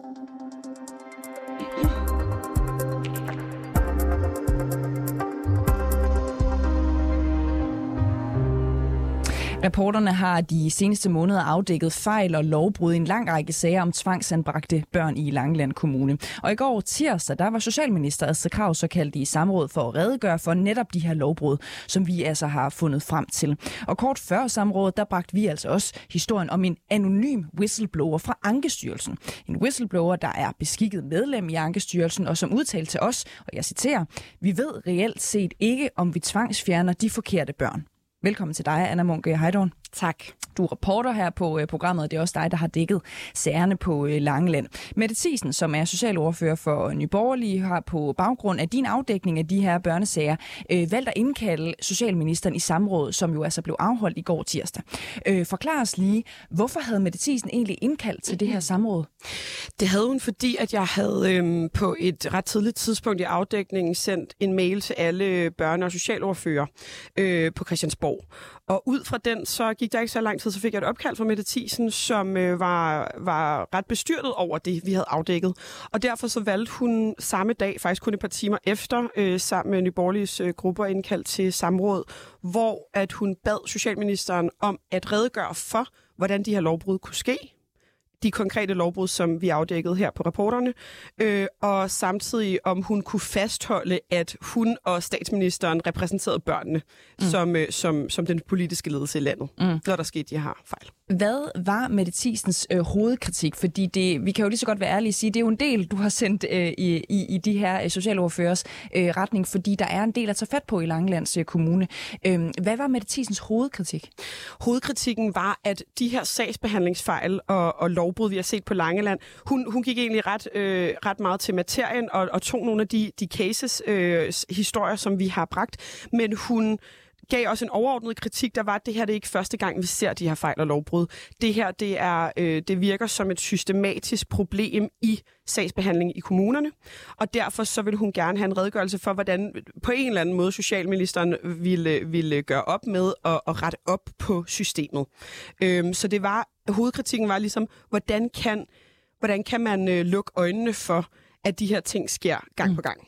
Reporterne har de seneste måneder afdækket fejl og lovbrud i en lang række sager om tvangsanbragte børn i Langeland Kommune. Og i går tirsdag, der var Socialminister Astrid Krav så kaldt i samråd for at redegøre for netop de her lovbrud, som vi altså har fundet frem til. Og kort før samrådet, der bragte vi altså også historien om en anonym whistleblower fra Ankestyrelsen. En whistleblower, der er beskikket medlem i Ankestyrelsen, og som udtalte til os, og jeg citerer, vi ved reelt set ikke, om vi tvangsfjerner de forkerte børn. Velkommen til dig, Anna Munke Heidorn. Tak. Du er reporter her på øh, programmet, og det er også dig, der har dækket sagerne på øh, Langeland. Mette Thiesen, som er socialordfører for Nyborgerlige, har på baggrund af din afdækning af de her børnesager øh, valgt at indkalde socialministeren i samråd, som jo altså blev afholdt i går tirsdag. Øh, forklar os lige, hvorfor havde Mette Thiesen egentlig indkaldt til det her samråd? Det havde hun, fordi at jeg havde øhm, på et ret tidligt tidspunkt i afdækningen sendt en mail til alle børne- og socialordfører øh, på Christiansborg. Og ud fra den, så gik der ikke så lang tid, så fik jeg et opkald fra Mette Thiesen, som øh, var, var ret bestyrtet over det, vi havde afdækket. Og derfor så valgte hun samme dag, faktisk kun et par timer efter, øh, sammen med Nyborgerliges øh, grupper indkaldt til samråd, hvor at hun bad Socialministeren om at redegøre for, hvordan de her lovbrud kunne ske, de konkrete lovbrud, som vi afdækkede her på rapporterne, øh, og samtidig om hun kunne fastholde, at hun og statsministeren repræsenterede børnene mm. som, øh, som, som den politiske ledelse i landet, mm. når der skete de her fejl. Hvad var Mette Thiesens øh, hovedkritik? Fordi det, vi kan jo lige så godt være ærlige og sige, det er jo en del, du har sendt øh, i, i, i de her øh, socialordførers øh, retning, fordi der er en del at tage fat på i Langelands øh, Kommune. Øh, hvad var Mette Thiesens hovedkritik? Hovedkritikken var, at de her sagsbehandlingsfejl og, og lovbrud, vi har set på Langeland, hun, hun gik egentlig ret, øh, ret meget til materien og, og tog nogle af de, de cases, øh, historier, som vi har bragt, men hun gav også en overordnet kritik, der var, at det her det er ikke første gang, vi ser de her fejl og lovbrud. Det her det er, øh, det virker som et systematisk problem i sagsbehandling i kommunerne, og derfor så vil hun gerne have en redegørelse for, hvordan på en eller anden måde Socialministeren ville, ville gøre op med at, at rette op på systemet. Øhm, så det var, hovedkritikken var ligesom, hvordan kan, hvordan kan man øh, lukke øjnene for, at de her ting sker gang mm. på gang.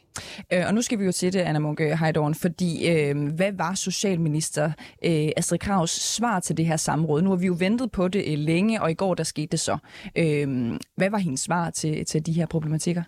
Øh, og nu skal vi jo til det, Anna Munke Heidorn, fordi øh, hvad var Socialminister øh, Astrid Kravs svar til det her samråd? Nu har vi jo ventet på det øh, længe, og i går der skete det så. Øh, hvad var hendes svar til, til de her problematikker?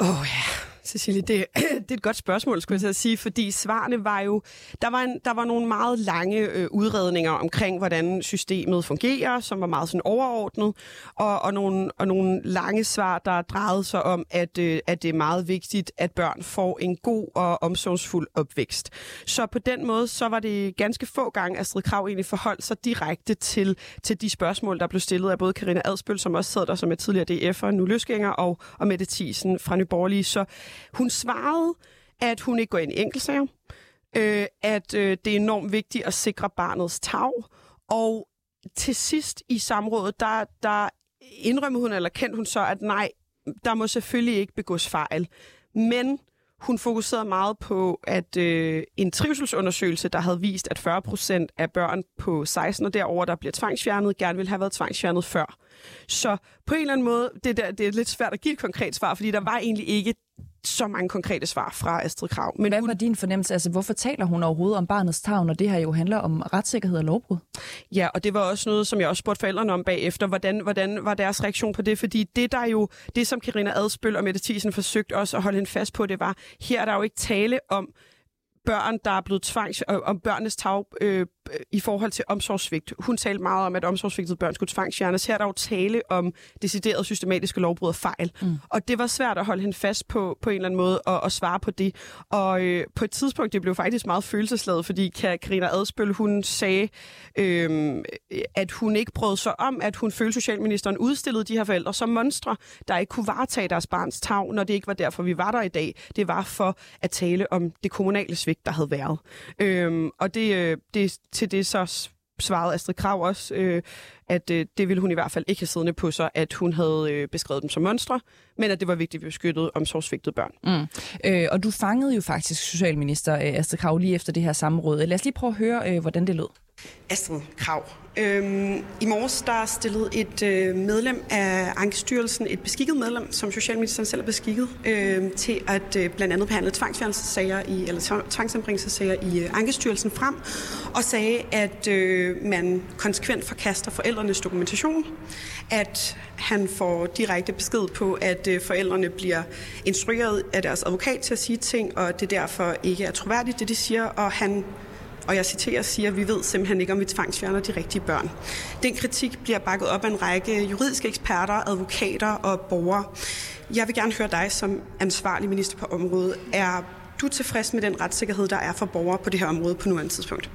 Åh oh, ja, Cecilie, det, det er et godt spørgsmål, skulle jeg sige, fordi svarene var jo... Der var, en, der var nogle meget lange øh, udredninger omkring, hvordan systemet fungerer, som var meget sådan overordnet, og, og, nogle, og nogle lange svar, der drejede sig om, at, øh, at det er meget vigtigt, at børn får en god og omsorgsfuld opvækst. Så på den måde, så var det ganske få gange, Astrid Krav egentlig forholdt sig direkte til, til de spørgsmål, der blev stillet af både Karina Adspøl, som også sad der som er tidligere DF'er, nu løsgænger, og, og Mette Thiesen fra Nyborgerlige. Så hun svarede, at hun ikke går ind i enkeltsager, øh, at øh, det er enormt vigtigt at sikre barnets tag, og til sidst i samrådet, der, der indrømmede hun, eller kendte hun så, at nej, der må selvfølgelig ikke begås fejl. Men hun fokuserede meget på, at øh, en trivselsundersøgelse, der havde vist, at 40 procent af børn på 16 og derover, der bliver tvangsfjernet, gerne ville have været tvangsfjernet før. Så på en eller anden måde, det, der, det er lidt svært at give et konkret svar, fordi der var egentlig ikke så mange konkrete svar fra Astrid Krav. Men Hvad var din fornemmelse? Altså, hvorfor taler hun overhovedet om barnets tag, når det her jo handler om retssikkerhed og lovbrud? Ja, og det var også noget, som jeg også spurgte forældrene om bagefter. Hvordan, hvordan var deres reaktion på det? Fordi det, der jo, det som Karina Adspøl og Mette Thiesen forsøgte også at holde hende fast på, det var, her er der jo ikke tale om børn, der er blevet tvangs, om børnenes tag øh, i forhold til omsorgssvigt. Hun talte meget om, at omsorgsvigtede børn skulle tvangsfjernes. Her er der jo tale om deciderede systematiske lovbrud og fejl. Mm. Og det var svært at holde hende fast på, på en eller anden måde og, og svare på det. Og øh, på et tidspunkt, det blev faktisk meget følelsesladet, fordi Karina Adspøl, hun sagde, øh, at hun ikke brød sig om, at hun følte, Socialministeren udstillede de her forældre som monstre, der ikke kunne varetage deres barns tag, når det ikke var derfor, vi var der i dag. Det var for at tale om det kommunale svigt, der havde været. Øh, og det, øh, det til det så svarede Astrid Krav også, øh, at øh, det ville hun i hvert fald ikke have siddende på sig, at hun havde øh, beskrevet dem som monstre, men at det var vigtigt, at vi beskyttede omsorgsvigtede børn. Mm. Øh, og du fangede jo faktisk socialminister øh, Astrid Krav lige efter det her samråd. Lad os lige prøve at høre, øh, hvordan det lød. Astrid Krav. Øhm, I morges der stillede et øh, medlem af Ankestyrelsen, et beskikket medlem, som Socialministeren selv er beskikket, øh, til at øh, blandt andet behandle tvangsfjernelsessager i, eller tvangsanbringelsesager i øh, Ankestyrelsen frem, og sagde, at øh, man konsekvent forkaster forældrenes dokumentation, at han får direkte besked på, at øh, forældrene bliver instrueret af deres advokat til at sige ting, og det derfor ikke er troværdigt, det de siger, og han og jeg citerer, siger, at vi ved simpelthen ikke, om vi tvangsfjerner de rigtige børn. Den kritik bliver bakket op af en række juridiske eksperter, advokater og borgere. Jeg vil gerne høre dig som ansvarlig minister på området. Er du tilfreds med den retssikkerhed, der er for borgere på det her område på nuværende tidspunkt?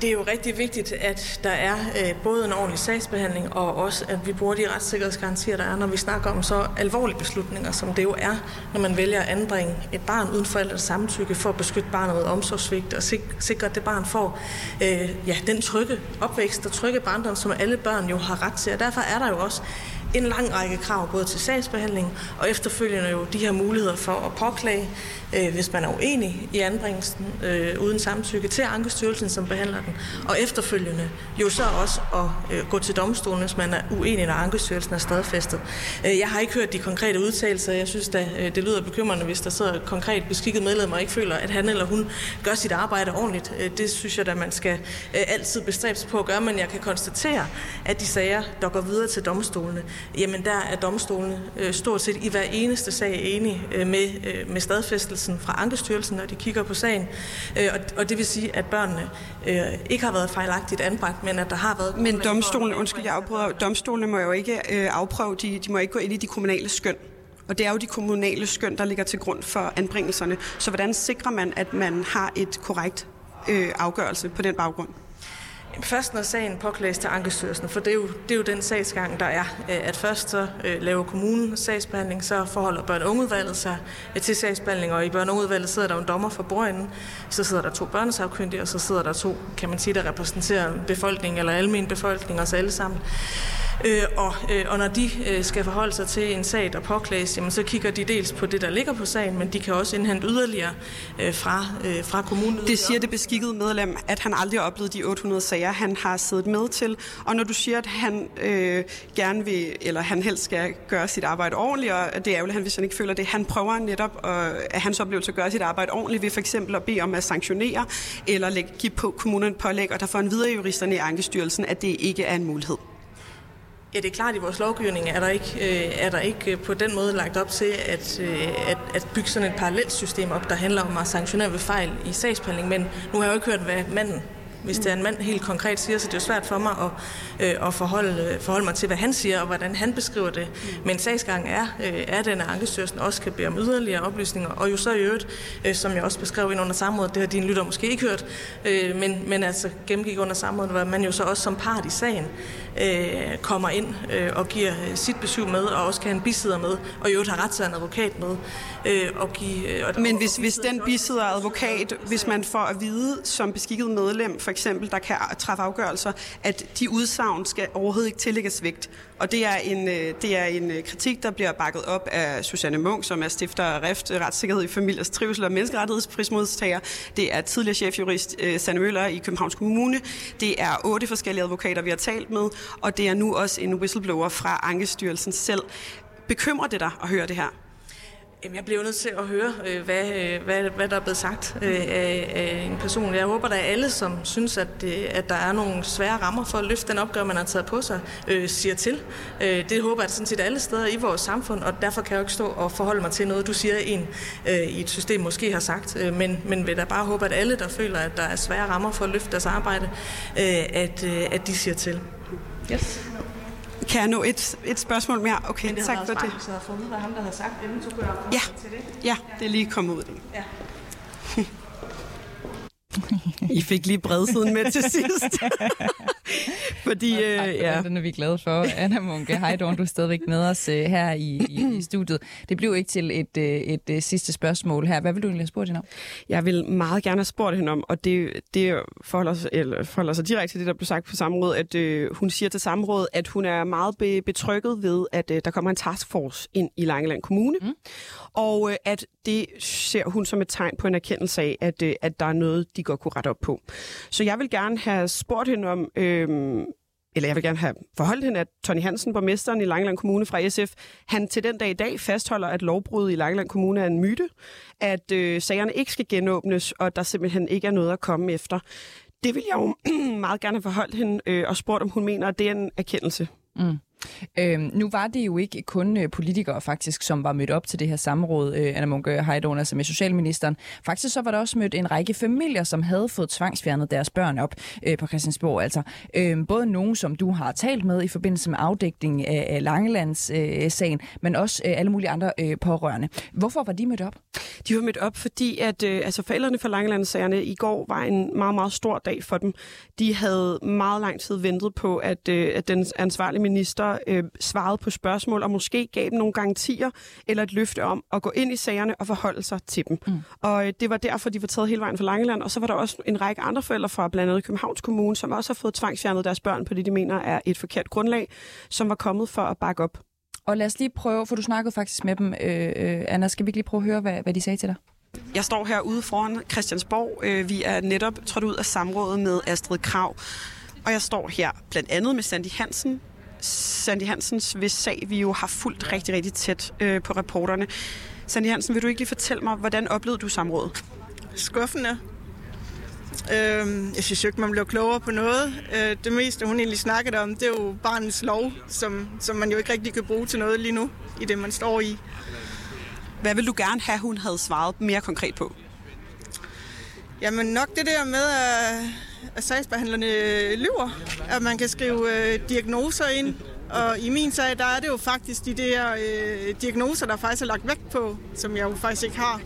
Det er jo rigtig vigtigt, at der er øh, både en ordentlig sagsbehandling, og også at vi bruger de retssikkerhedsgarantier, der er, når vi snakker om så alvorlige beslutninger, som det jo er, når man vælger at anbringe et barn uden forældres samtykke for at beskytte barnet mod omsorgsvigt og sik- sikre, at det barn får øh, ja, den trygge opvækst og trygge barndom, som alle børn jo har ret til. Og derfor er der jo også en lang række krav både til sagsbehandling og efterfølgende jo de her muligheder for at påklage, øh, hvis man er uenig i anbringelsen øh, uden samtykke til Ankestyrelsen, som behandler den, og efterfølgende jo så også at øh, gå til domstolen, hvis man er uenig, når Ankestyrelsen er stadfæstet. Øh, jeg har ikke hørt de konkrete udtalelser. Jeg synes da, øh, det lyder bekymrende, hvis der sidder konkret beskikket medlem og ikke føler, at han eller hun gør sit arbejde ordentligt. Øh, det synes jeg da, man skal øh, altid bestræbe sig på at gøre, men jeg kan konstatere, at de sager, der går videre til domstolene, jamen der er domstolene øh, stort set i hver eneste sag enige øh, med, øh, med stadfæstelsen fra Ankestyrelsen, når de kigger på sagen. Øh, og, og det vil sige, at børnene øh, ikke har været fejlagtigt anbragt, men at der har været... Men domstolen, undskyld, jeg afprøver, domstolene må jo ikke øh, afprøve, de, de må ikke gå ind i de kommunale skøn. Og det er jo de kommunale skøn, der ligger til grund for anbringelserne. Så hvordan sikrer man, at man har et korrekt øh, afgørelse på den baggrund? Først når sagen påklages til Ankestyrelsen, for det er, jo, det er jo den sagsgang, der er, øh, at først så øh, laver kommunen sagsbehandling, så forholder børn- og ungeudvalget sig øh, til sagsbehandling, og i børn- og ungeudvalget sidder der jo en dommer for brønden, så sidder der to børnesagkyndige, og så sidder der to, kan man sige, der repræsenterer befolkningen eller almen befolkning, os alle sammen. Øh, og, øh, og når de øh, skal forholde sig til en sag, der påklages, jamen, så kigger de dels på det, der ligger på sagen, men de kan også indhente yderligere øh, fra, øh, fra kommunen. Det siger det beskikkede medlem, at han aldrig har oplevet de 800 sager, han har siddet med til. Og når du siger, at han øh, gerne vil, eller han helst skal gøre sit arbejde ordentligt, og det er ærgerligt, hvis han ikke føler det, han prøver netop at, at hans oplevelse at gøre sit arbejde ordentligt ved for eksempel at bede om at sanktionere, eller lægge, give på kommunen pålæg, og der får en videre juristerne i Ankestyrelsen, at det ikke er en mulighed. Ja, det er klart, at i vores lovgivning er der ikke, øh, er der ikke øh, på den måde lagt op til at, øh, at, at bygge sådan et parallelt system op, der handler om at sanktionere ved fejl i sagsbehandling. Men nu har jeg jo ikke hørt, hvad manden hvis det er en mand helt konkret siger, så det er jo svært for mig at, øh, at forholde, øh, forholde mig til, hvad han siger, og hvordan han beskriver det. Men sagsgangen er, øh, er den, at Ankestyrelsen også kan bede om yderligere oplysninger, og jo så i øvrigt, øh, som jeg også beskrev ind under samrådet, det har dine lytter måske ikke hørt, øh, men, men altså gennemgik under samrådet, hvor man jo så også som part i sagen øh, kommer ind øh, og giver sit besøg med, og også kan have en bisidder med, og i øvrigt har ret til en advokat med. Øh, og give, øh, og, Men hvis, hvis den bisidder advokat, hvis man får at vide som beskikket medlem, for eksempel, der kan træffe afgørelser, at de udsagn skal overhovedet ikke tillægges vægt. Og det er en, det er en kritik, der bliver bakket op af Susanne Munk, som er stifter af REFT, Retssikkerhed i Familiers Trivsel og Menneskerettighedsprismodtager. Det er tidligere chefjurist Sanne Møller i Københavns Kommune. Det er otte forskellige advokater, vi har talt med, og det er nu også en whistleblower fra Ankestyrelsen selv. Bekymrer det dig at høre det her? Jeg bliver nødt til at høre, øh, hvad, øh, hvad, hvad der er blevet sagt øh, af, af en person. Jeg håber, der er alle, som synes, at, at der er nogle svære rammer for at løfte den opgave, man har taget på sig, siger til. Det håber jeg sådan set alle steder i vores samfund, og derfor kan jeg jo ikke stå og forholde mig til noget, du siger, en i et system måske har sagt. Men, men vil da bare håbe, at alle, der føler, at der er svære rammer for at løfte deres arbejde, at, at de siger til. Yes. Kan jeg nå et, et spørgsmål mere? Okay, Men det tak havde for det. hvis jeg havde fundet, hvad ham, der havde sagt inden, så kunne jeg Ja. til det. Ja, det er lige kommet ud. Ja. I fik lige bredsiden med til sidst. Fordi, øh, ja. den, er vi glade for. Anna Munke, hej Dawn, du er stadigvæk med os øh, her i, i, i studiet. Det blev ikke til et, øh, et, et sidste spørgsmål her. Hvad vil du egentlig have spurgt hende om? Jeg vil meget gerne have spurgt hende om, og det, det forholder, sig, eller forholder sig direkte til det, der blev sagt på samrådet, at øh, hun siger til samrådet, at hun er meget be, betrykket ved, at øh, der kommer en taskforce ind i Langeland Kommune, mm. og øh, at det ser hun som et tegn på en erkendelse af, at, øh, at der er noget, de godt kunne rette op på. Så jeg vil gerne have spurgt hende om, øh, eller jeg vil gerne have forholdt hende, at Tony Hansen, borgmesteren i Langeland Kommune fra SF, han til den dag i dag fastholder, at lovbruddet i Langeland Kommune er en myte, at øh, sagerne ikke skal genåbnes, og der simpelthen ikke er noget at komme efter. Det vil jeg jo meget gerne have forholdt hende øh, og spurgt, om hun mener, at det er en erkendelse. Mm. Øhm, nu var det jo ikke kun øh, politikere faktisk, som var mødt op til det her samråd, øh, Anna Munke Heidon, altså med socialministeren. Faktisk så var der også mødt en række familier, som havde fået tvangsfjernet deres børn op øh, på Christiansborg. Altså øh, både nogen, som du har talt med i forbindelse med afdækning af, af Langelands-sagen, øh, men også øh, alle mulige andre øh, pårørende. Hvorfor var de mødt op? De var mødt op, fordi at øh, altså forældrene for Langelandssagerne i går var en meget, meget stor dag for dem. De havde meget lang tid ventet på, at, øh, at den ansvarlige minister øh, svarede på spørgsmål, og måske gav dem nogle garantier eller et løfte om at gå ind i sagerne og forholde sig til dem. Mm. Og øh, det var derfor, de var taget hele vejen fra Langeland. Og så var der også en række andre forældre fra blandt andet Københavns Kommune, som også har fået tvangsfjernet deres børn på det, de mener er et forkert grundlag, som var kommet for at bakke op. Og lad os lige prøve, for du snakkede faktisk med dem, øh, øh, Anna. Skal vi ikke lige prøve at høre, hvad, hvad de sagde til dig? Jeg står herude foran Christiansborg. Øh, vi er netop trådt ud af samrådet med Astrid Krav. Og jeg står her blandt andet med Sandy Hansen, Sandy Hansens hvis sag, vi jo har fulgt rigtig, rigtig tæt øh, på reporterne. Sandy Hansen, vil du ikke lige fortælle mig, hvordan oplevede du samrådet? Skuffende. Øh, jeg synes jo ikke, man blev klogere på noget. Øh, det meste, hun egentlig snakkede om, det er jo barnets lov, som, som man jo ikke rigtig kan bruge til noget lige nu, i det man står i. Hvad vil du gerne have, hun havde svaret mere konkret på? Jamen nok det der med, at, at sagsbehandlerne lyver. At man kan skrive øh, diagnoser ind. Og i min sag, der er det jo faktisk de der øh, diagnoser, der faktisk er lagt vægt på, som jeg jo faktisk ikke har.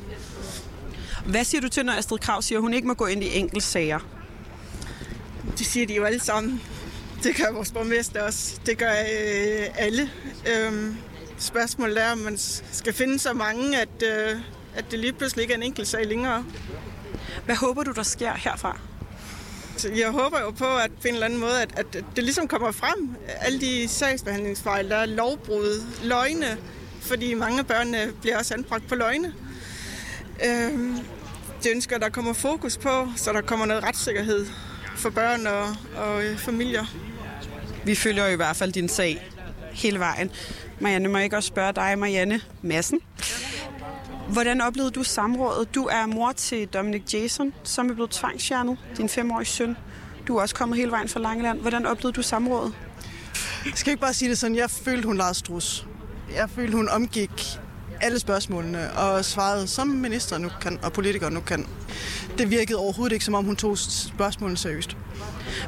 Hvad siger du til, når Astrid Krav siger, at hun ikke må gå ind i enkeltsager? Det siger de jo alle sammen. Det gør vores borgmester også. Det gør øh, alle. Øhm, spørgsmålet er, om man skal finde så mange, at, øh, at det lige pludselig ikke er en enkelt sag længere. Hvad håber du, der sker herfra? Jeg håber jo på, at på en eller anden måde, at, at det ligesom kommer frem. Alle de sagsbehandlingsfejl, der er lovbrud, løgne, fordi mange børn bliver også anbragt på løgne. Øhm, det ønsker, at der kommer fokus på, så der kommer noget retssikkerhed for børn og, og øh, familier. Vi følger jo i hvert fald din sag hele vejen. Marianne, må jeg ikke også spørge dig, Marianne Madsen? Hvordan oplevede du samrådet? Du er mor til Dominic Jason, som er blevet tvangsfjernet, din femårige søn. Du er også kommet hele vejen fra Langeland. Hvordan oplevede du samrådet? Jeg skal ikke bare sige det sådan, jeg følte, hun lavede strus. Jeg følte, hun omgik alle spørgsmålene og svarede, som minister nu kan, og politikere nu kan. Det virkede overhovedet ikke, som om hun tog spørgsmålene seriøst.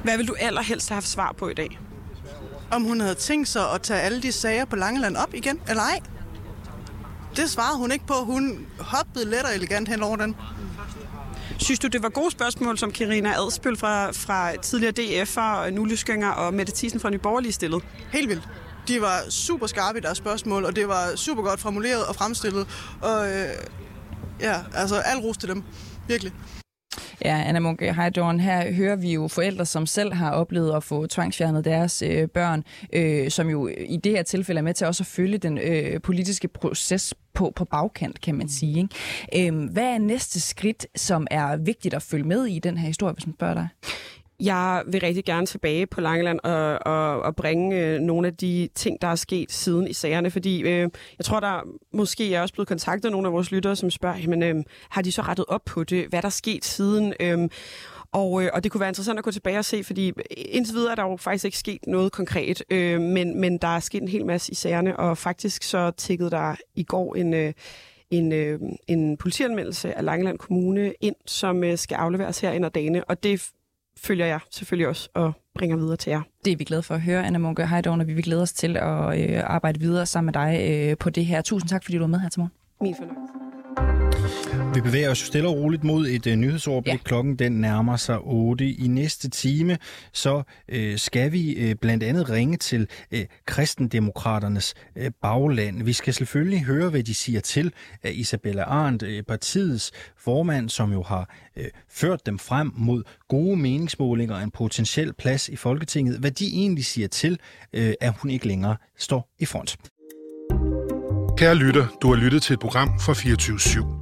Hvad vil du allerhelst have haft svar på i dag? Om hun havde tænkt sig at tage alle de sager på Langeland op igen, eller ej? Det svarede hun ikke på. Hun hoppede let og elegant hen over den. Synes du, det var gode spørgsmål, som Karina Adspøl fra, fra tidligere DF'er, Nulleskynger og Mette Thiesen fra Nyborgerlige stillede? Helt vildt. De var super skarpe i deres spørgsmål, og det var super godt formuleret og fremstillet. Og øh, ja, altså al ros til dem. Virkelig. Ja, Anna Munke øh, Heidorn, her hører vi jo forældre, som selv har oplevet at få tvangsfjernet deres øh, børn, øh, som jo øh, i det her tilfælde er med til også at følge den øh, politiske proces på, på bagkant, kan man sige. Ikke? Øh, hvad er næste skridt, som er vigtigt at følge med i den her historie, hvis man spørger dig? Jeg vil rigtig gerne tilbage på Langeland og, og, og bringe øh, nogle af de ting, der er sket siden i sagerne, fordi øh, jeg tror, der måske er også blevet kontaktet nogle af vores lyttere, som spørger, jamen, øh, har de så rettet op på det? Hvad er der sket siden? Øh, og, øh, og det kunne være interessant at gå tilbage og se, fordi øh, indtil videre er der jo faktisk ikke sket noget konkret, øh, men, men der er sket en hel masse i sagerne, og faktisk så tækkede der i går en... Øh, en, øh, en politianmeldelse af Langeland Kommune ind, som øh, skal afleveres her ind ad dagene, og det følger jeg selvfølgelig også og bringer videre til jer. Det er vi glade for at høre, Anna Munke Heidorn, og vi vil glæde os til at øh, arbejde videre sammen med dig øh, på det her. Tusind tak, fordi du var med her til morgen. Min fornøjelse. Vi bevæger os stille og roligt mod et uh, nyhedsoverblik. Ja. Klokken den nærmer sig 8 i næste time. Så uh, skal vi uh, blandt andet ringe til uh, kristendemokraternes uh, bagland. Vi skal selvfølgelig høre, hvad de siger til uh, Isabella Arndt, uh, partiets formand, som jo har uh, ført dem frem mod gode meningsmålinger og en potentiel plads i Folketinget. Hvad de egentlig siger til, uh, at hun ikke længere står i front. Kære lytter, du har lyttet til et program fra 24 /7.